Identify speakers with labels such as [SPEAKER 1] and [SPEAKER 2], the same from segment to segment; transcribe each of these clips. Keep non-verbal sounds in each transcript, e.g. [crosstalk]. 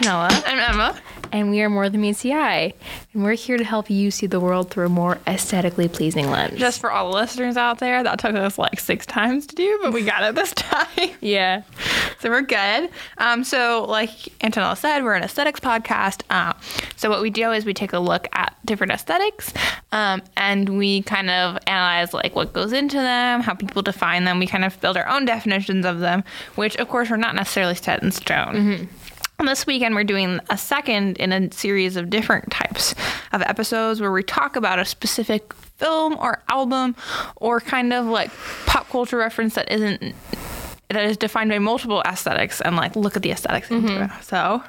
[SPEAKER 1] Antonella,
[SPEAKER 2] I'm Emma.
[SPEAKER 1] and we are More Than Meets the Eye, and we're here to help you see the world through a more aesthetically pleasing lens.
[SPEAKER 2] Just for all the listeners out there, that took us like six times to do, but we got it this time. [laughs]
[SPEAKER 1] yeah,
[SPEAKER 2] so we're good. Um, so, like Antonella said, we're an aesthetics podcast. Uh, so, what we do is we take a look at different aesthetics um, and we kind of analyze like what goes into them, how people define them. We kind of build our own definitions of them, which, of course, are not necessarily set in stone. And this weekend, we're doing a second in a series of different types of episodes where we talk about a specific film or album or kind of like pop culture reference that isn't that is defined by multiple aesthetics and like look at the esthetics into it. So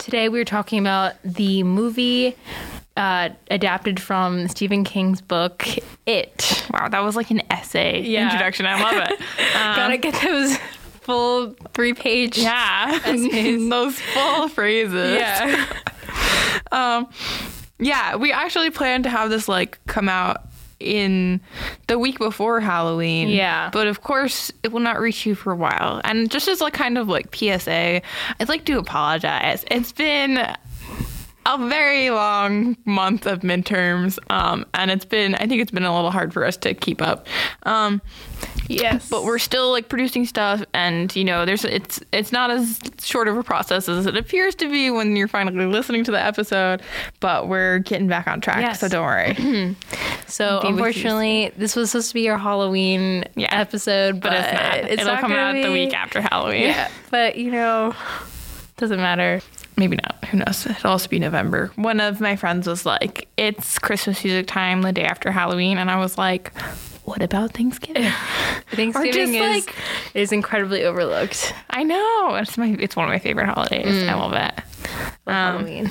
[SPEAKER 1] today we're talking about the movie uh, adapted from Stephen King's book It.
[SPEAKER 2] wow, that was like an essay
[SPEAKER 1] Yeah.
[SPEAKER 2] introduction. I love it. [laughs] Um,
[SPEAKER 1] Gotta get those full three page.
[SPEAKER 2] yeah,
[SPEAKER 1] Essays. [laughs]
[SPEAKER 2] those full phrases.
[SPEAKER 1] Yeah. [laughs]
[SPEAKER 2] Um, yeah, we actually plan to have this like come out in the week before Halloween.
[SPEAKER 1] Yeah.
[SPEAKER 2] But of course, it will not reach you for a while. And just as like kind of like PSA, I'd like to apologize. It's been a very long month of midterms, um, and it's been I think it's been a little hard for us to keep up. Um,
[SPEAKER 1] yes.
[SPEAKER 2] but we're still like producing stuff and you know there's it's it's not as short of a process as it appears to be when you're finally listening to the episode but we're getting back on track
[SPEAKER 1] Yes.
[SPEAKER 2] so don't worry [clears throat]
[SPEAKER 1] So
[SPEAKER 2] Be
[SPEAKER 1] unfortunately, this was supposed to be our Halloween
[SPEAKER 2] Yeah.
[SPEAKER 1] episode, but,
[SPEAKER 2] but it's not
[SPEAKER 1] it's
[SPEAKER 2] it'll
[SPEAKER 1] not
[SPEAKER 2] come out the week after halloween
[SPEAKER 1] Yeah, but you know, doesn't matter.
[SPEAKER 2] Maybe not who knows it'll also be november one of my friends was like it's christmas music time the day after halloween and i was like what about thanksgiving [laughs]
[SPEAKER 1] Thanksgiving is
[SPEAKER 2] like-
[SPEAKER 1] is incredibly overlooked.
[SPEAKER 2] i know it's my it's one of my favorite holidays i love it Um,
[SPEAKER 1] Halloween.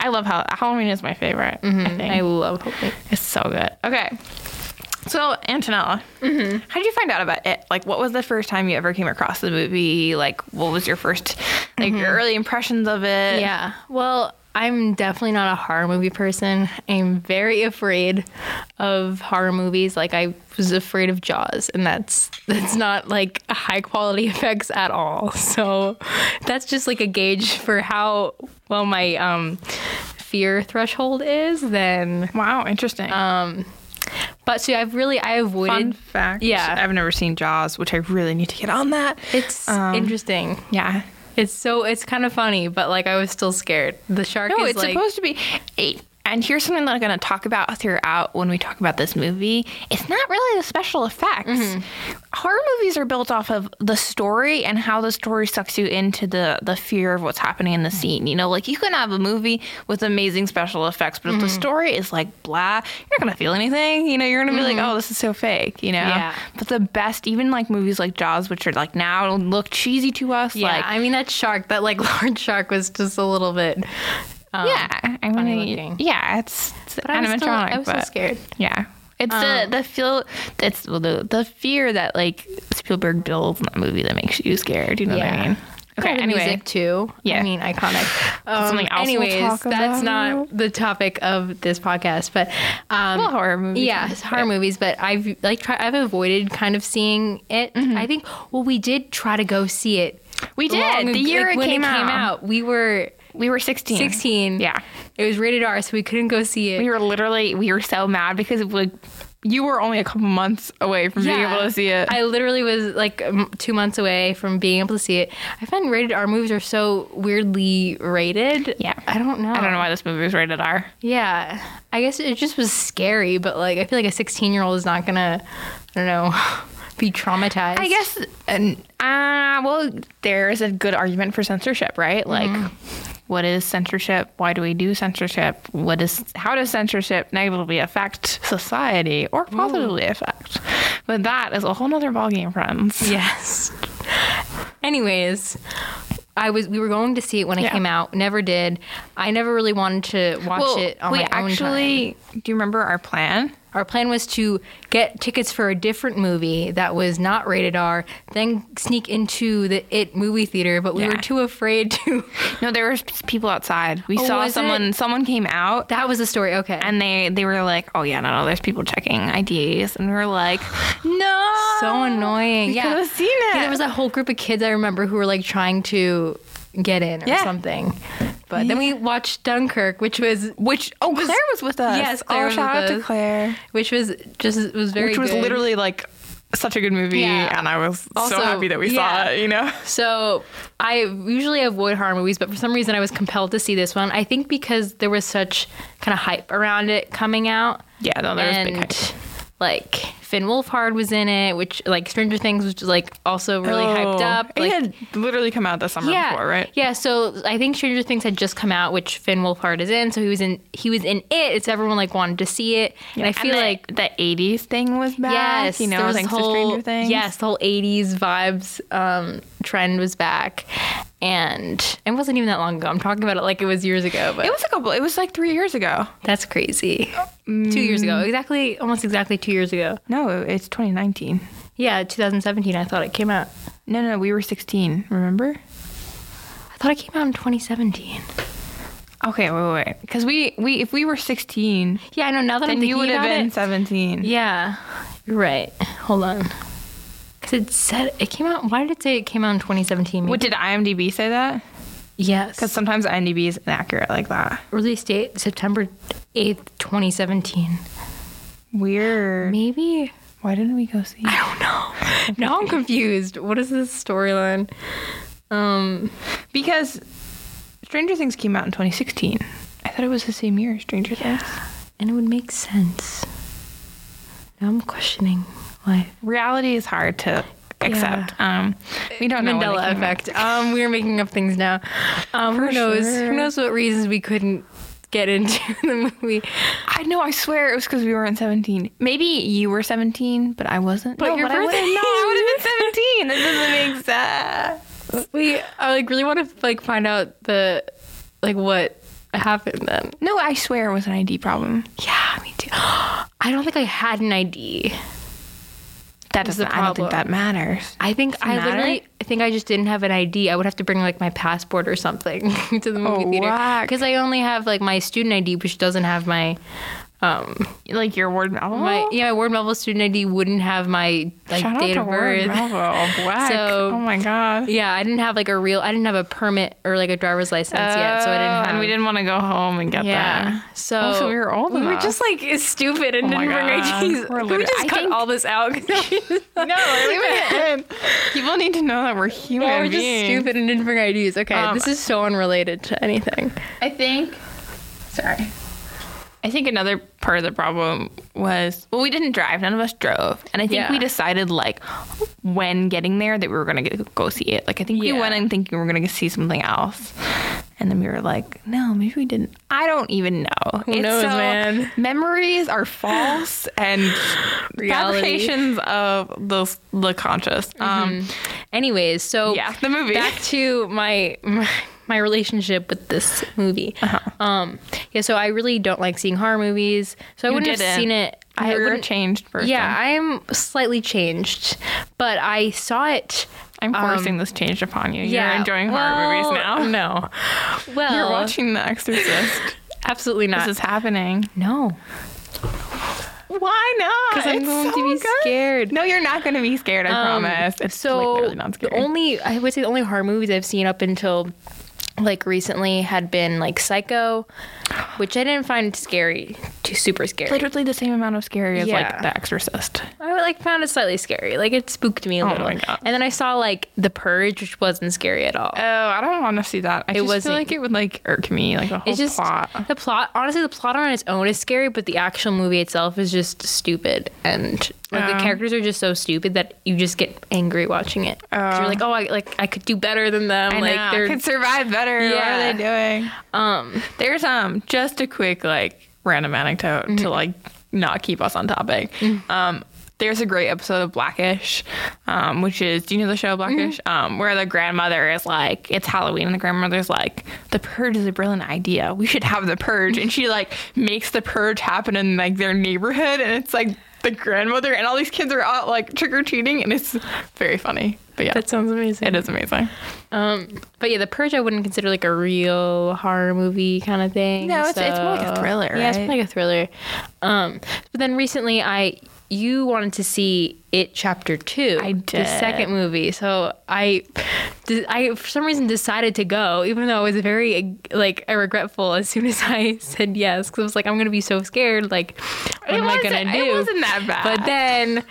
[SPEAKER 2] i love how halloween is my favorite i think
[SPEAKER 1] I love Halloween.
[SPEAKER 2] It's so good. Okay. So, Antonella, mm-hmm. how did you find out about it? Like, what was the first time you ever came across the movie? Like, what was your first, like, your mm-hmm. early impressions of it?
[SPEAKER 1] Yeah. Well, I'm definitely not a horror movie person. I'm very afraid of horror movies. Like I was afraid of Jaws, and that's that's not like high quality [laughs] effects at all. So that's just like a gauge for how well my um, fear threshold is. Then,
[SPEAKER 2] Wow, interesting.
[SPEAKER 1] Um, but see, I've really I
[SPEAKER 2] Fun
[SPEAKER 1] avoided.
[SPEAKER 2] fact.
[SPEAKER 1] yeah.
[SPEAKER 2] I've never seen Jaws, which I really need to get on that.
[SPEAKER 1] It's
[SPEAKER 2] Um,
[SPEAKER 1] interesting.
[SPEAKER 2] Yeah.
[SPEAKER 1] It's so it's kind of funny, but like I was still scared. The shark
[SPEAKER 2] No,
[SPEAKER 1] is
[SPEAKER 2] it's
[SPEAKER 1] like
[SPEAKER 2] supposed to be. It, and here's something that I'm going to talk about throughout when we talk about this movie. It's not really the special effects.
[SPEAKER 1] Mm-hmm.
[SPEAKER 2] Horror movies are built off of the story and how the story sucks you into the the fear of what's happening in the scene. You know, like you can have a movie with amazing special effects, but if the
[SPEAKER 1] Mm-hmm.
[SPEAKER 2] story is like blah, you're not going to feel anything. You know, you're going to be like, oh, this is so fake. You know.
[SPEAKER 1] Mm-hmm. Yeah.
[SPEAKER 2] But the best, even like movies like Jaws, which are like now look cheesy to us.
[SPEAKER 1] yeah.
[SPEAKER 2] Like,
[SPEAKER 1] I mean that shark, that like [laughs] large shark was just a little bit. Um,
[SPEAKER 2] yeah, I mean, yeah, it's, it's
[SPEAKER 1] But I was still,
[SPEAKER 2] animatronic,
[SPEAKER 1] I was
[SPEAKER 2] but
[SPEAKER 1] scared.
[SPEAKER 2] yeah, it's
[SPEAKER 1] Um,
[SPEAKER 2] the the feel it's well, the the fear that like Spielberg builds in that movie that makes you scared. You know what I mean? Okay,
[SPEAKER 1] the
[SPEAKER 2] anyway,
[SPEAKER 1] music too.
[SPEAKER 2] Yeah.
[SPEAKER 1] I mean iconic. [laughs] Um,
[SPEAKER 2] something else we'll
[SPEAKER 1] anyways,
[SPEAKER 2] talk
[SPEAKER 1] that's not the topic of this podcast, but um,
[SPEAKER 2] Well, horror movies.
[SPEAKER 1] Yeah, it's horror movies, but I've like try, I've avoided kind of seeing it. I think well, we did try to go see it.
[SPEAKER 2] Mm-hmm. We did.
[SPEAKER 1] long
[SPEAKER 2] The year
[SPEAKER 1] like,
[SPEAKER 2] it came
[SPEAKER 1] it came
[SPEAKER 2] out.
[SPEAKER 1] out, we were
[SPEAKER 2] we were sixteen.
[SPEAKER 1] 16.
[SPEAKER 2] Yeah,
[SPEAKER 1] It was rated R, so we couldn't go see it.
[SPEAKER 2] we were literally we were so mad because like you were only a couple months away from being able to see it.
[SPEAKER 1] I literally was like two months away from being able to see it. I find rated R movies are so weirdly rated.
[SPEAKER 2] Yeah.
[SPEAKER 1] I don't know.
[SPEAKER 2] I don't know why this movie was rated R.
[SPEAKER 1] Yeah, I guess it just was scary, but like I feel like a 16 year old is not gonna, I don't know, [laughs] be traumatized.
[SPEAKER 2] I guess, and uh, well, there's a good argument for censorship, right? Like, what is censorship? Why do we do censorship? What is how does censorship negatively affect society or positively affect? But that is a whole nother ballgame, friends.
[SPEAKER 1] Yes. Anyways, I was we were going to see it when it
[SPEAKER 2] Yeah.
[SPEAKER 1] came out. Never did. I never really wanted to watch
[SPEAKER 2] Well,
[SPEAKER 1] it on
[SPEAKER 2] we
[SPEAKER 1] my own time.
[SPEAKER 2] actually, do you remember our plan?
[SPEAKER 1] Our plan was to get tickets for a different movie that was not rated R, then sneak into the It movie theater, but we were too afraid to.
[SPEAKER 2] No, there were people outside. We
[SPEAKER 1] Oh,
[SPEAKER 2] saw someone.
[SPEAKER 1] it?
[SPEAKER 2] Someone came out.
[SPEAKER 1] That was the story. Okay.
[SPEAKER 2] and they, they were like, oh yeah, no, no, there's people checking IDs, and we were like, [gasps] no,
[SPEAKER 1] so annoying.
[SPEAKER 2] We
[SPEAKER 1] yeah.
[SPEAKER 2] could have seen it.
[SPEAKER 1] Yeah, there was that whole group of kids I remember who were like trying to get in or
[SPEAKER 2] Yeah.
[SPEAKER 1] something. But then we watched Dunkirk, which was
[SPEAKER 2] Which oh Claire was with us.
[SPEAKER 1] Yes, Claire
[SPEAKER 2] oh shout out to
[SPEAKER 1] us.
[SPEAKER 2] Claire.
[SPEAKER 1] which was just was very
[SPEAKER 2] Which was
[SPEAKER 1] good.
[SPEAKER 2] literally like such a good movie,
[SPEAKER 1] Yeah.
[SPEAKER 2] and I was
[SPEAKER 1] Also,
[SPEAKER 2] so happy that we
[SPEAKER 1] yeah.
[SPEAKER 2] saw it. You know.
[SPEAKER 1] So I usually avoid horror movies, but for some reason I was compelled to see this one. I think because there was such kind of hype around it coming out.
[SPEAKER 2] Yeah, no, there was big hype.
[SPEAKER 1] like Finn Wolfhard was in it, which like Stranger Things was like also really hyped
[SPEAKER 2] Oh,
[SPEAKER 1] up.
[SPEAKER 2] It
[SPEAKER 1] Like
[SPEAKER 2] had literally come out the summer
[SPEAKER 1] yeah,
[SPEAKER 2] before, right?
[SPEAKER 1] Yeah, so I think Stranger Things had just come out, which Finn Wolfhard is in. So he was in he was in it. It's everyone like wanted to see it, and I feel
[SPEAKER 2] the,
[SPEAKER 1] like
[SPEAKER 2] the '80s thing was back.
[SPEAKER 1] yes,
[SPEAKER 2] you know,
[SPEAKER 1] there was
[SPEAKER 2] thanks
[SPEAKER 1] whole,
[SPEAKER 2] to Stranger Things.
[SPEAKER 1] Yes, the whole '80s vibes um, trend was back, and it wasn't even that long ago. I'm talking about it like it was years ago, but
[SPEAKER 2] it was a couple. It was like three years ago.
[SPEAKER 1] that's crazy. Two years ago, exactly, almost exactly two years ago.
[SPEAKER 2] No, it's 2019.
[SPEAKER 1] Yeah, 2017. I thought it came out.
[SPEAKER 2] No, no, we were 16. Remember?
[SPEAKER 1] I thought it came out in 2017.
[SPEAKER 2] Okay, wait, wait, wait. Because we, we, if we were 16,
[SPEAKER 1] Yeah, I know. Now that I'm
[SPEAKER 2] then
[SPEAKER 1] thinking
[SPEAKER 2] you would have
[SPEAKER 1] about
[SPEAKER 2] been
[SPEAKER 1] it,
[SPEAKER 2] 17.
[SPEAKER 1] Yeah, you're right. Hold on. Because it said it came out. Why did it say it came out in 2017?
[SPEAKER 2] What did IMDb say that?
[SPEAKER 1] yes.
[SPEAKER 2] Because sometimes IMDb is inaccurate like that.
[SPEAKER 1] release date September 8th, 2017.
[SPEAKER 2] Weird.
[SPEAKER 1] Maybe.
[SPEAKER 2] Why didn't we go see?
[SPEAKER 1] I don't know. now I'm confused. What is this storyline? Um,
[SPEAKER 2] Because Stranger Things came out in 2016. I thought it was the same year as Stranger Things.
[SPEAKER 1] and it would make sense. Now I'm questioning why.
[SPEAKER 2] Reality is hard to accept. Um, we don't know when
[SPEAKER 1] Mandela effect. Um, we're making up things now. Um, who knows?
[SPEAKER 2] sure.
[SPEAKER 1] Who knows what reasons we couldn't get into [laughs] the movie?
[SPEAKER 2] I know. I swear it was because we weren't 17. Maybe you were 17, but I wasn't.
[SPEAKER 1] But
[SPEAKER 2] no,
[SPEAKER 1] your
[SPEAKER 2] but
[SPEAKER 1] birthday-
[SPEAKER 2] wouldn't- No, I would have been [laughs] 17. That doesn't make sense.
[SPEAKER 1] We I like really want to like find out the like what happened then.
[SPEAKER 2] No, I swear it was an ID problem.
[SPEAKER 1] Yeah, me too. [gasps] I don't think I had an ID.
[SPEAKER 2] That doesn't. I don't think that matters.
[SPEAKER 1] I think I
[SPEAKER 2] matter?
[SPEAKER 1] literally I think I just didn't have an ID. I would have to bring like my passport or something [laughs] to the movie
[SPEAKER 2] Oh,
[SPEAKER 1] theater because I only have like my student ID, which doesn't have my um
[SPEAKER 2] Like your Ward Melville.
[SPEAKER 1] my yeah my Ward Melville student ID wouldn't have my like
[SPEAKER 2] Shout
[SPEAKER 1] date
[SPEAKER 2] out
[SPEAKER 1] of
[SPEAKER 2] to Ward
[SPEAKER 1] birth.
[SPEAKER 2] Melville. [laughs]
[SPEAKER 1] So-
[SPEAKER 2] oh my god.
[SPEAKER 1] Yeah, I didn't have like a real. I didn't have a permit or like a driver's license yet, so I didn't
[SPEAKER 2] Oh,
[SPEAKER 1] have.
[SPEAKER 2] And we didn't want to go home and get
[SPEAKER 1] Yeah.
[SPEAKER 2] that.
[SPEAKER 1] So,
[SPEAKER 2] Oh, so we were old
[SPEAKER 1] We were just like stupid and
[SPEAKER 2] Oh
[SPEAKER 1] didn't bring
[SPEAKER 2] God.
[SPEAKER 1] IDs.
[SPEAKER 2] We're
[SPEAKER 1] Can we just
[SPEAKER 2] I
[SPEAKER 1] cut
[SPEAKER 2] think-
[SPEAKER 1] all this out? [laughs]
[SPEAKER 2] No, leave it [laughs] in. People need to know that we're human
[SPEAKER 1] yeah, we're just
[SPEAKER 2] beings.
[SPEAKER 1] stupid and didn't bring IDs. Okay,
[SPEAKER 2] Um,
[SPEAKER 1] this is so unrelated to anything.
[SPEAKER 2] I think. Sorry. I think another part of the problem was well, we didn't drive. None of us drove, and I think
[SPEAKER 1] Yeah.
[SPEAKER 2] we decided like when getting there that we were gonna get, go see it. Like I think
[SPEAKER 1] Yeah.
[SPEAKER 2] we went in thinking we were gonna see something else, and then we were like, no, maybe we didn't. I don't even know.
[SPEAKER 1] Who knows, man?
[SPEAKER 2] Memories are false [sighs] and fabrications of the the conscious. Um,
[SPEAKER 1] Anyways, so
[SPEAKER 2] Yeah, the movie.
[SPEAKER 1] Back to my my, my relationship with this movie.
[SPEAKER 2] Uh-huh.
[SPEAKER 1] Um, yeah, so I really don't like seeing horror movies. So I
[SPEAKER 2] You
[SPEAKER 1] wouldn't have
[SPEAKER 2] didn't.
[SPEAKER 1] seen it. I
[SPEAKER 2] you're a changed person.
[SPEAKER 1] Yeah, I am slightly changed, but I saw it.
[SPEAKER 2] I'm
[SPEAKER 1] um,
[SPEAKER 2] forcing this change upon you.
[SPEAKER 1] yeah,
[SPEAKER 2] You're enjoying horror movies now. [laughs]
[SPEAKER 1] No, well,
[SPEAKER 2] You're watching The Exorcist. [laughs]
[SPEAKER 1] Absolutely not.
[SPEAKER 2] this is happening.
[SPEAKER 1] no,
[SPEAKER 2] Why not?
[SPEAKER 1] because I'm
[SPEAKER 2] It's
[SPEAKER 1] going
[SPEAKER 2] so
[SPEAKER 1] to be
[SPEAKER 2] good.
[SPEAKER 1] scared.
[SPEAKER 2] No, you're not going to be scared. I
[SPEAKER 1] Um,
[SPEAKER 2] promise. It's
[SPEAKER 1] so
[SPEAKER 2] like really not
[SPEAKER 1] the
[SPEAKER 2] scary.
[SPEAKER 1] only I would say the only horror movies I've seen up until like recently had been like Psycho, which I didn't find scary, too super scary.
[SPEAKER 2] literally the same amount of scary as
[SPEAKER 1] Yeah.
[SPEAKER 2] like The Exorcist.
[SPEAKER 1] I like found it slightly scary. Like it spooked me a
[SPEAKER 2] Oh
[SPEAKER 1] little.
[SPEAKER 2] my God.
[SPEAKER 1] And then I saw like The Purge, which wasn't scary at all.
[SPEAKER 2] Oh, I don't want to see that. I just
[SPEAKER 1] wasn't-
[SPEAKER 2] feel like it would like irk me, like the whole
[SPEAKER 1] it's just
[SPEAKER 2] plot.
[SPEAKER 1] the plot. Honestly, the plot on its own is scary, but the actual movie itself is just stupid, and like
[SPEAKER 2] Oh.
[SPEAKER 1] the characters are just so stupid that you just get angry watching it.
[SPEAKER 2] Oh.
[SPEAKER 1] you're like, oh, I like I could do better than them.
[SPEAKER 2] I
[SPEAKER 1] like
[SPEAKER 2] know.
[SPEAKER 1] they're
[SPEAKER 2] I could survive better.
[SPEAKER 1] Yeah.
[SPEAKER 2] What are they doing?
[SPEAKER 1] um
[SPEAKER 2] There's um just a quick like random anecdote
[SPEAKER 1] Mm-hmm.
[SPEAKER 2] to like not keep us on topic. Um there's a great episode of Blackish, um, which is do you know the show Blackish?
[SPEAKER 1] Mm-hmm.
[SPEAKER 2] Um, where the grandmother is like, it's Halloween, and the grandmother's like, the purge is a brilliant idea. We should have the purge, and she like makes the purge happen in like their neighborhood, and it's like the grandmother and all these kids are out like trick or treating, and it's very funny. But yeah,
[SPEAKER 1] that sounds amazing.
[SPEAKER 2] it is amazing.
[SPEAKER 1] Um, but yeah, The Purge I wouldn't consider like a real horror movie kind of thing.
[SPEAKER 2] No, it's- it's more like a thriller,
[SPEAKER 1] Yeah, it's more like a thriller. Um, but then recently I you wanted to see it chapter two.
[SPEAKER 2] I did The
[SPEAKER 1] second movie. So I, [laughs] I for some reason decided to go, even though I was very like regretful as soon [laughs] as I said yes, because I was like, I'm gonna be so scared. Like, what
[SPEAKER 2] It
[SPEAKER 1] am I gonna do it
[SPEAKER 2] wasn't that bad.
[SPEAKER 1] But then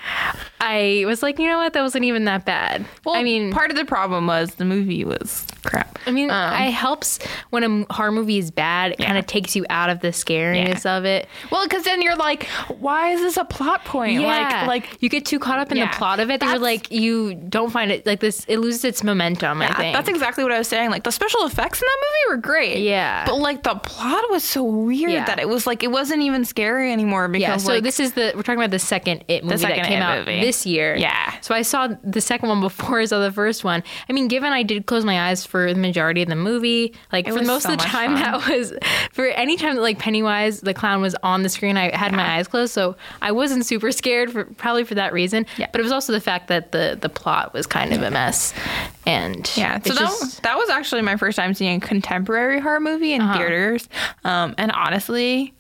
[SPEAKER 1] I was like, you know what? That wasn't even that bad.
[SPEAKER 2] Well,
[SPEAKER 1] I mean,
[SPEAKER 2] part of the problem was the movie was crap.
[SPEAKER 1] I mean,
[SPEAKER 2] Um,
[SPEAKER 1] it helps when a horror movie is bad. It kind of takes you out of the scariness of it.
[SPEAKER 2] well, because then you're like, why is this a plot point?
[SPEAKER 1] Yeah,
[SPEAKER 2] Like, like
[SPEAKER 1] you get too caught up in
[SPEAKER 2] Yeah.
[SPEAKER 1] the plot of it that you're like you don't find it like this. It loses its momentum. I think
[SPEAKER 2] that's exactly what I was saying. Like the special effects in that movie were great.
[SPEAKER 1] Yeah.
[SPEAKER 2] But like the plot was so weird
[SPEAKER 1] Yeah.
[SPEAKER 2] that it was like it wasn't even scary anymore because
[SPEAKER 1] yeah. So
[SPEAKER 2] like,
[SPEAKER 1] this is the we're talking about the second It movie
[SPEAKER 2] second
[SPEAKER 1] that came
[SPEAKER 2] It
[SPEAKER 1] out
[SPEAKER 2] movie.
[SPEAKER 1] this year.
[SPEAKER 2] Yeah.
[SPEAKER 1] So I saw the second one before I saw the first one. I mean, given I did close my eyes for the majority of the movie, like for most
[SPEAKER 2] so
[SPEAKER 1] of the time,
[SPEAKER 2] fun.
[SPEAKER 1] that was for any time that like Pennywise the clown was on the screen, I had my eyes closed, so I wasn't super scared for probably for that reason.
[SPEAKER 2] Yeah.
[SPEAKER 1] But it was also the fact that the the plot was kind of a mess, and
[SPEAKER 2] Yeah, so that,
[SPEAKER 1] just-
[SPEAKER 2] that was actually my first time seeing a contemporary horror movie in theaters. Um, and honestly,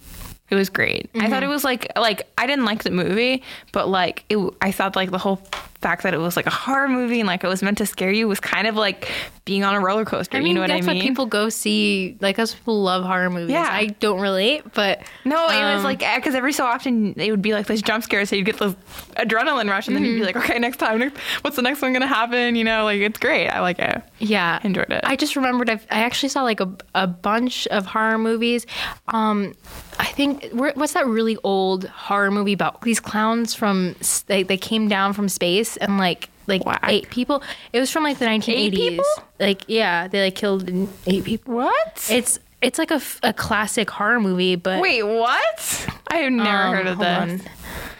[SPEAKER 2] it was great. I thought it was like like I didn't like the movie, but like it, I thought like the whole fact that it was like a horror movie and like it was meant to scare you was kind of like being on a roller coaster.
[SPEAKER 1] I mean,
[SPEAKER 2] you know what I
[SPEAKER 1] that's
[SPEAKER 2] mean?
[SPEAKER 1] what people go see. Like us, people love horror movies.
[SPEAKER 2] Yeah.
[SPEAKER 1] I don't relate, but
[SPEAKER 2] No, it was
[SPEAKER 1] Um,
[SPEAKER 2] like because every so often it would be like this jump scare, so you'd get this adrenaline rush, and then you'd be like, okay, next time, next, what's the next one gonna happen? You know, like it's great. I like it.
[SPEAKER 1] yeah,
[SPEAKER 2] Enjoyed it.
[SPEAKER 1] I just remembered I've, I actually saw like a, a bunch of horror movies. Um, I think what's that really old horror movie about these clowns from they they came down from space and like like
[SPEAKER 2] Whack.
[SPEAKER 1] eight people. It was from like the 1980s.
[SPEAKER 2] people?
[SPEAKER 1] Like yeah, they like killed eight people.
[SPEAKER 2] What?
[SPEAKER 1] It's it's like a, a classic horror movie, but
[SPEAKER 2] Wait, what? I have never
[SPEAKER 1] um,
[SPEAKER 2] heard of this.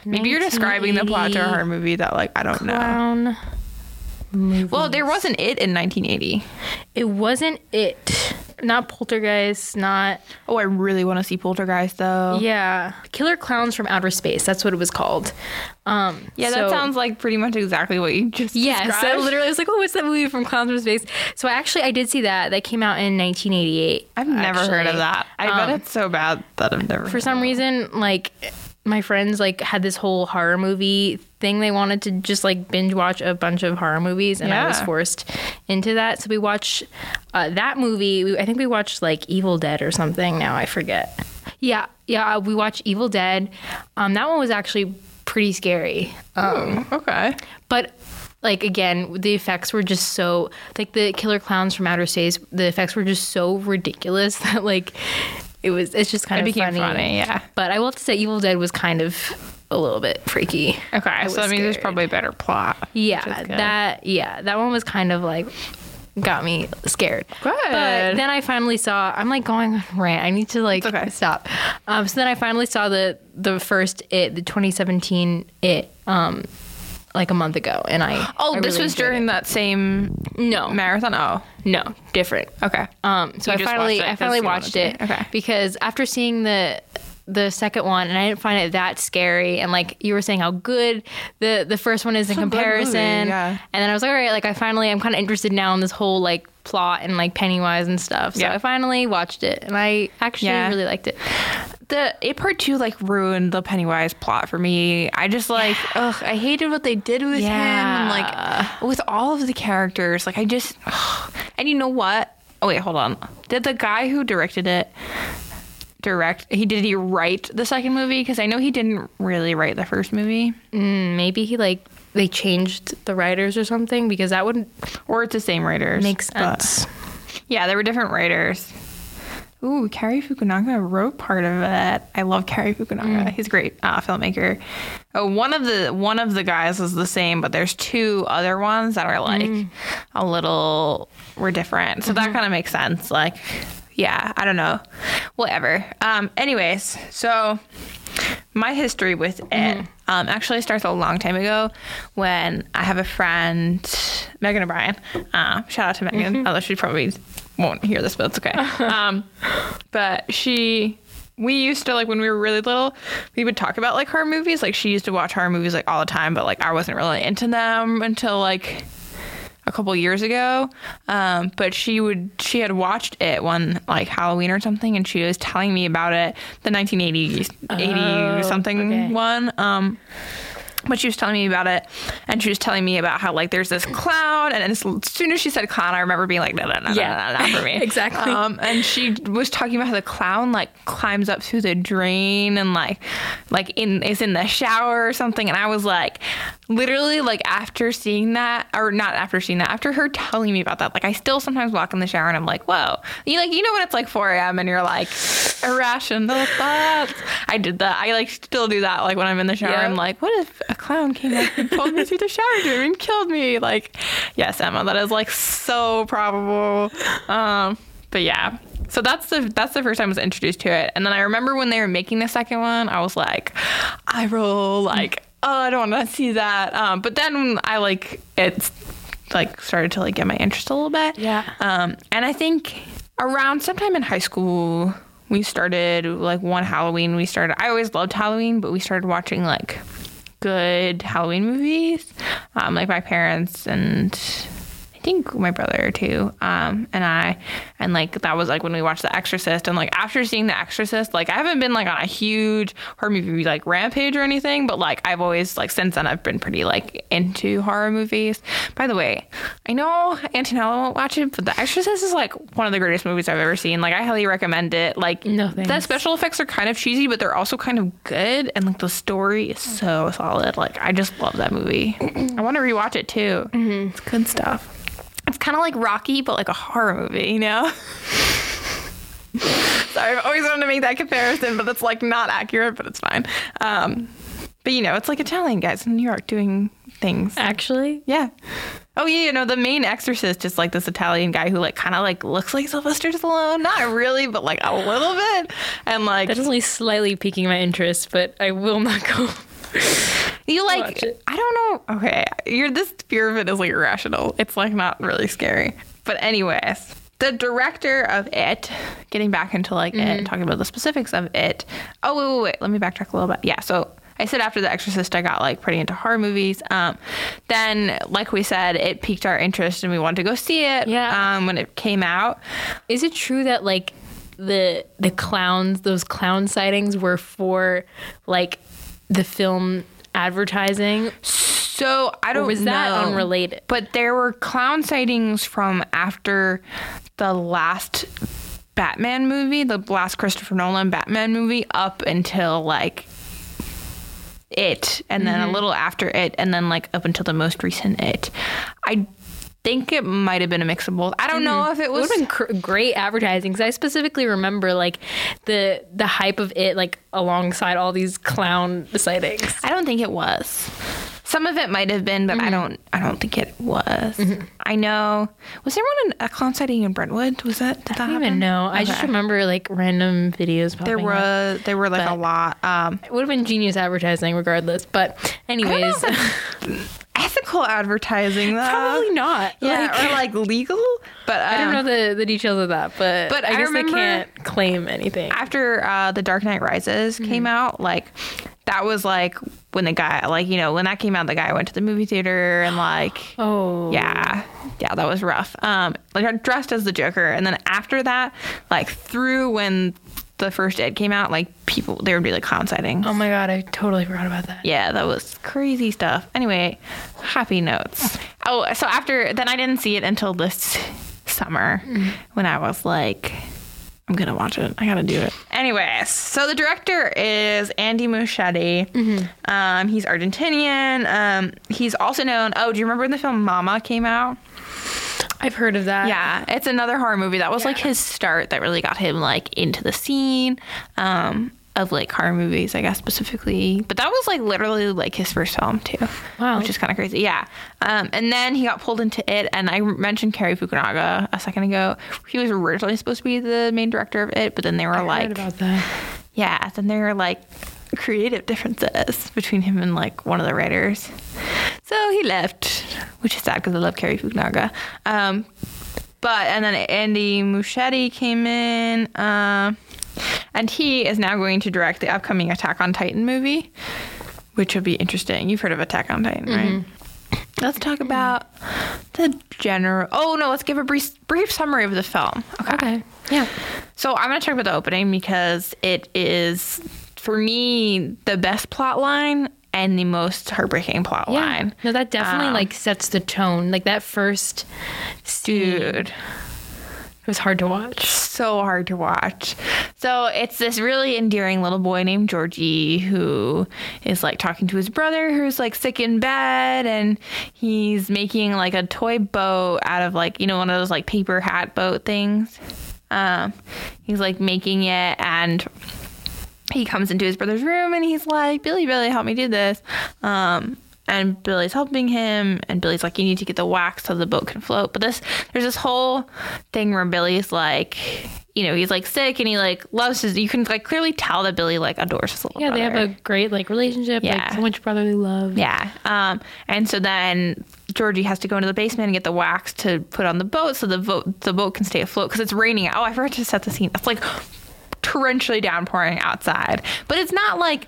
[SPEAKER 2] Maybe you're describing the plot to a horror movie that like I don't know.
[SPEAKER 1] Clown.
[SPEAKER 2] Well, there wasn't it in 1980.
[SPEAKER 1] It wasn't it. Not Poltergeist, not
[SPEAKER 2] Oh, I really want to see Poltergeist though.
[SPEAKER 1] yeah, Killer Clowns from Outer Space. That's what it was called. Um,
[SPEAKER 2] Yeah,
[SPEAKER 1] so-
[SPEAKER 2] that sounds like pretty much exactly what you just
[SPEAKER 1] Yes,
[SPEAKER 2] described. [laughs]
[SPEAKER 1] I literally was like, oh, what's that movie from Clowns from Space? So I actually I did see that. That came out in 1988.
[SPEAKER 2] I've never heard of that. I
[SPEAKER 1] Um,
[SPEAKER 2] bet it's so bad that I've never.
[SPEAKER 1] For some reason, like my friends like had this whole horror movie thing they wanted to just like binge watch a bunch of horror movies and I was forced into that. So we watched uh, that movie. We, I think we watched like Evil Dead or something. Now I forget. Yeah, yeah, uh, we watched Evil Dead. Um, that one was actually pretty scary. Um,
[SPEAKER 2] okay.
[SPEAKER 1] but like again, the effects were just so like the killer clowns from outer space. The effects were just so ridiculous [laughs] that like it was. It's just kind
[SPEAKER 2] It
[SPEAKER 1] of
[SPEAKER 2] became
[SPEAKER 1] funny.
[SPEAKER 2] funny, yeah.
[SPEAKER 1] But I will have to say, Evil Dead was kind of a little bit freaky.
[SPEAKER 2] Okay,
[SPEAKER 1] I
[SPEAKER 2] so that means there's probably a better plot.
[SPEAKER 1] yeah that yeah that one was kind of like got me scared.
[SPEAKER 2] Good.
[SPEAKER 1] But then I finally saw. I'm like going on rant. I need to like
[SPEAKER 2] okay.
[SPEAKER 1] stop. Um, so then I finally saw the the first it the 2017 it um like a month ago, and I [gasps]
[SPEAKER 2] Oh,
[SPEAKER 1] I
[SPEAKER 2] this
[SPEAKER 1] really
[SPEAKER 2] was during that same
[SPEAKER 1] no
[SPEAKER 2] marathon. Oh,
[SPEAKER 1] no different.
[SPEAKER 2] okay.
[SPEAKER 1] Um, so
[SPEAKER 2] You
[SPEAKER 1] I finally
[SPEAKER 2] watched it
[SPEAKER 1] I finally watched
[SPEAKER 2] to.
[SPEAKER 1] it
[SPEAKER 2] Okay.
[SPEAKER 1] because after seeing the the second one and I didn't find it that scary and like you were saying how good the the first one is in
[SPEAKER 2] a movie,
[SPEAKER 1] comparison
[SPEAKER 2] yeah.
[SPEAKER 1] and then I was like all right like I finally I'm kind of interested now in this whole like plot and like Pennywise and stuff so
[SPEAKER 2] Yeah.
[SPEAKER 1] I finally watched it and I actually
[SPEAKER 2] Yeah.
[SPEAKER 1] really liked it
[SPEAKER 2] the it part two like ruined the Pennywise plot for me. I just like ugh, I hated what they did with him and like with all of the characters. Like I just ugh. and you know what? Oh wait, hold on. Did the guy who directed it direct? He did he write the second movie? Because I know he didn't really write the first movie,
[SPEAKER 1] Mm, maybe he like they changed the writers or something because that wouldn't
[SPEAKER 2] or it's the same writers.
[SPEAKER 1] make
[SPEAKER 2] but-
[SPEAKER 1] sense
[SPEAKER 2] Yeah, there were different writers. Ooh, Cary Fukunaga wrote part of it. I love Cary Fukunaga. He's a great uh, filmmaker. Oh, one of the one of the guys is the same, but there's two other ones that are like a little were different. So that kind of makes sense. Like, yeah, I don't know, whatever. Um, anyways, so my history with it um, actually starts a long time ago when I have a friend, Megan O'Brien. Uh, shout out to Megan, although she probably won't hear this, but it's okay. [laughs] um, but she, we used to like when we were really little, we would talk about like horror movies. Like she used to watch horror movies like all the time, but like I wasn't really into them until like a couple years ago. Um, but she would she had watched it one like Halloween or something, and she was telling me about it, the 1980 80 something
[SPEAKER 1] okay.
[SPEAKER 2] one. Um, but she was telling me about it and she was telling me about how like there's this clown and as soon as she said clown i remember being like no no no
[SPEAKER 1] Yeah.
[SPEAKER 2] no no, no for me [laughs]
[SPEAKER 1] Exactly.
[SPEAKER 2] um, and she was talking about how the clown like climbs up through the drain and like like in is in the shower or something and i was like literally like after seeing that or not after seeing that after her telling me about that like i still sometimes walk in the shower and i'm like whoa you like you know when it's like 4 a.m and you're like irrational thoughts i did that i like still do that like when i'm in the shower
[SPEAKER 1] Yeah.
[SPEAKER 2] i'm like what if a clown came up and pulled me through the shower door and killed me. Like yes emma that is like so probable. Um but yeah. So that's the that's the first time I was introduced to it. And then i remember when they were making the second one i was like i roll like oh i don't want to see that. Um but then i like it's like started to like get my interest a little bit.
[SPEAKER 1] Yeah.
[SPEAKER 2] um and i think around sometime in high school we started like one halloween we started i always loved halloween but we started watching like good halloween movies um like my parents and I think my brother too, um, and I, and like that was like when we watched The Exorcist, and like after seeing The Exorcist, like I haven't been like on a huge horror movie like rampage or anything, but like I've always like since then I've been pretty like into horror movies. By the way, I know Antonella won't watch it, but The Exorcist is like one of the greatest movies I've ever seen. Like I highly recommend it. Like
[SPEAKER 1] No
[SPEAKER 2] the special effects are kind of cheesy, but they're also kind of good, and like the story is so solid. Like I just love that movie. [clears throat] I want to rewatch it too. It's good stuff. It's kind of like Rocky, but like a horror movie, you know? [laughs] Sorry, I've always wanted to make that comparison, but it's like not accurate, but it's fine. Um, but you know, it's like Italian guys in New York doing things.
[SPEAKER 1] Actually,
[SPEAKER 2] Yeah. Oh yeah, you know the main exorcist is like this Italian guy who like kind of like looks like Sylvester Stallone, not really, but like a little bit, and like
[SPEAKER 1] that's only slightly piquing my interest, but I will not go. [laughs]
[SPEAKER 2] You like. I don't know. Okay, you're this fear of it is like irrational. It's like not really scary. But anyways, the director of it, getting back into like
[SPEAKER 1] Mm-hmm.
[SPEAKER 2] it, and talking about the specifics of it. Oh wait, wait, wait. Let me backtrack a little bit. Yeah, so I said after The Exorcist, I got like pretty into horror movies. Um, then, like we said, it piqued our interest and we wanted to go see it.
[SPEAKER 1] Yeah.
[SPEAKER 2] Um, when it came out.
[SPEAKER 1] Is it true that like the the clowns, those clown sightings were for like the film advertising?
[SPEAKER 2] So I don't know.
[SPEAKER 1] was that unrelated?
[SPEAKER 2] But there were clown sightings from after the last Batman movie, the last Christopher Nolan Batman movie, up until like it, and then
[SPEAKER 1] Mm-hmm.
[SPEAKER 2] a little after it, and then like up until the most recent it. I think it might have been a mix of both. I don't know if it
[SPEAKER 1] It
[SPEAKER 2] was.
[SPEAKER 1] would have been cr- great advertising because I specifically remember like the the hype of it like alongside all these clown sightings.
[SPEAKER 2] I don't think it was. Some of it might have been, but
[SPEAKER 1] Mm-hmm.
[SPEAKER 2] I don't. I don't think it was. I know. Was there one in a clown sighting in Brentwood? Was that? Did that
[SPEAKER 1] I don't
[SPEAKER 2] happen?
[SPEAKER 1] even know. I just remember like random videos.
[SPEAKER 2] There
[SPEAKER 1] popping up.
[SPEAKER 2] there were like a lot. Um,
[SPEAKER 1] It would have been genius advertising regardless. But anyways, [laughs]
[SPEAKER 2] ethical advertising though.
[SPEAKER 1] probably not.
[SPEAKER 2] Yeah,
[SPEAKER 1] Like,
[SPEAKER 2] or like legal. But
[SPEAKER 1] I don't
[SPEAKER 2] um,
[SPEAKER 1] know the, the details of that, but,
[SPEAKER 2] But
[SPEAKER 1] I
[SPEAKER 2] I
[SPEAKER 1] guess they can't claim anything.
[SPEAKER 2] After uh, the Dark Knight Rises
[SPEAKER 1] Mm-hmm.
[SPEAKER 2] came out, like that was like when the guy, like you know, when that came out, the guy went to the movie theater and like. [gasps]
[SPEAKER 1] oh,
[SPEAKER 2] Yeah, yeah, that was rough. Um, like dressed as the Joker, and then after that, like through when the first It came out, like people there would be like clown sightings.
[SPEAKER 1] Oh my god, I totally forgot about that.
[SPEAKER 2] Yeah, that was crazy stuff. Anyway, happy notes. Oh, so after then I didn't see it until this summer when I was like, I'm gonna watch it. I gotta do it. Anyways, so the director is Andy Muschietti. Um, he's Argentinian. Um, he's also known. Oh, do you remember when the film Mama came out?
[SPEAKER 1] I've heard of that.
[SPEAKER 2] Yeah, it's another horror movie. That was like his start that really got him like into the scene um, of like horror movies, I guess specifically. But that was like literally like his first film too.
[SPEAKER 1] Wow.
[SPEAKER 2] Which is kind of crazy. Yeah. Um, and then he got pulled into it, and I mentioned Cary Fukunaga a second ago. He was originally supposed to be the main director of it, but then they were
[SPEAKER 1] I
[SPEAKER 2] like,
[SPEAKER 1] heard about that.
[SPEAKER 2] yeah, then they were like creative differences between him and like one of the writers. So he left, which is sad because I love Cary Fukunaga. Um, but and then Andy Muschietti came in, um, and he is now going to direct the upcoming Attack on Titan movie, which will be interesting. You've heard of Attack on Titan, right? Let's talk about the general. Oh no, let's give a brief brief summary of the film.
[SPEAKER 1] Okay. Yeah.
[SPEAKER 2] So I'm going to talk about the opening because it is, for me, the best plot line and the most heartbreaking plot line.
[SPEAKER 1] No, that definitely
[SPEAKER 2] Um,
[SPEAKER 1] like sets the tone. Like that first scene,
[SPEAKER 2] Dude.
[SPEAKER 1] it was hard to watch.
[SPEAKER 2] so hard to watch. So it's this really endearing little boy named Georgie who is like talking to his brother who's like sick in bed and he's making like a toy boat out of like, you know, one of those like paper hat boat things. Um, he's like making it and he comes into his brother's room and he's like, Billy, Billy, help me do this. Um, and Billy's helping him, and Billy's like, "You need to get the wax so the boat can float." But this, there's this whole thing where Billy's like, you know, he's like sick, and he like loves his. You can like clearly tell that Billy like adores his little brother.
[SPEAKER 1] Yeah, they have a great like relationship.
[SPEAKER 2] Yeah.
[SPEAKER 1] Like so much brotherly love.
[SPEAKER 2] Yeah. Um, and so then Georgie has to go into the basement and get the wax to put on the boat so the boat the boat can stay afloat because it's raining. Oh, I forgot to set the scene. It's like torrentially downpouring outside, but it's not like.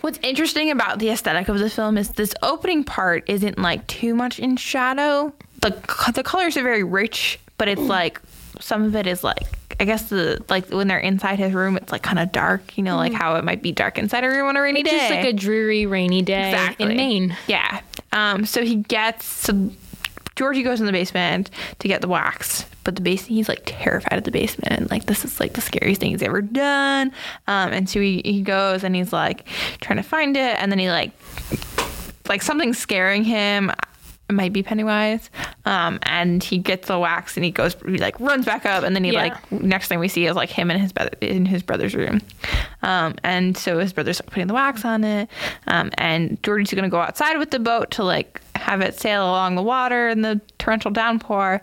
[SPEAKER 2] What's interesting about the aesthetic of the film is this opening part isn't like too much in shadow. The the colors are very rich, but it's like some of it is like I guess the like when they're inside his room, it's like kind of dark. You know, like how it might be dark inside a room on a rainy
[SPEAKER 1] It's
[SPEAKER 2] day.
[SPEAKER 1] just like a dreary, rainy day
[SPEAKER 2] Exactly.
[SPEAKER 1] in Maine.
[SPEAKER 2] Yeah. Um, so he gets so Georgie goes in the basement to get the wax, but the basement he's like terrified of the basement like this is like the scariest thing he's ever done. Um, and so he, he goes and he's like trying to find it, and then he like like something's scaring him. It might be Pennywise. Um, and he gets the wax and he goes, he like runs back up, and then he
[SPEAKER 1] Yeah.
[SPEAKER 2] like next thing we see is like him and his brother in his brother's room. Um, and so his brother's putting the wax on it. Um, and Georgie's gonna go outside with the boat to like have it sail along the water in the torrential downpour.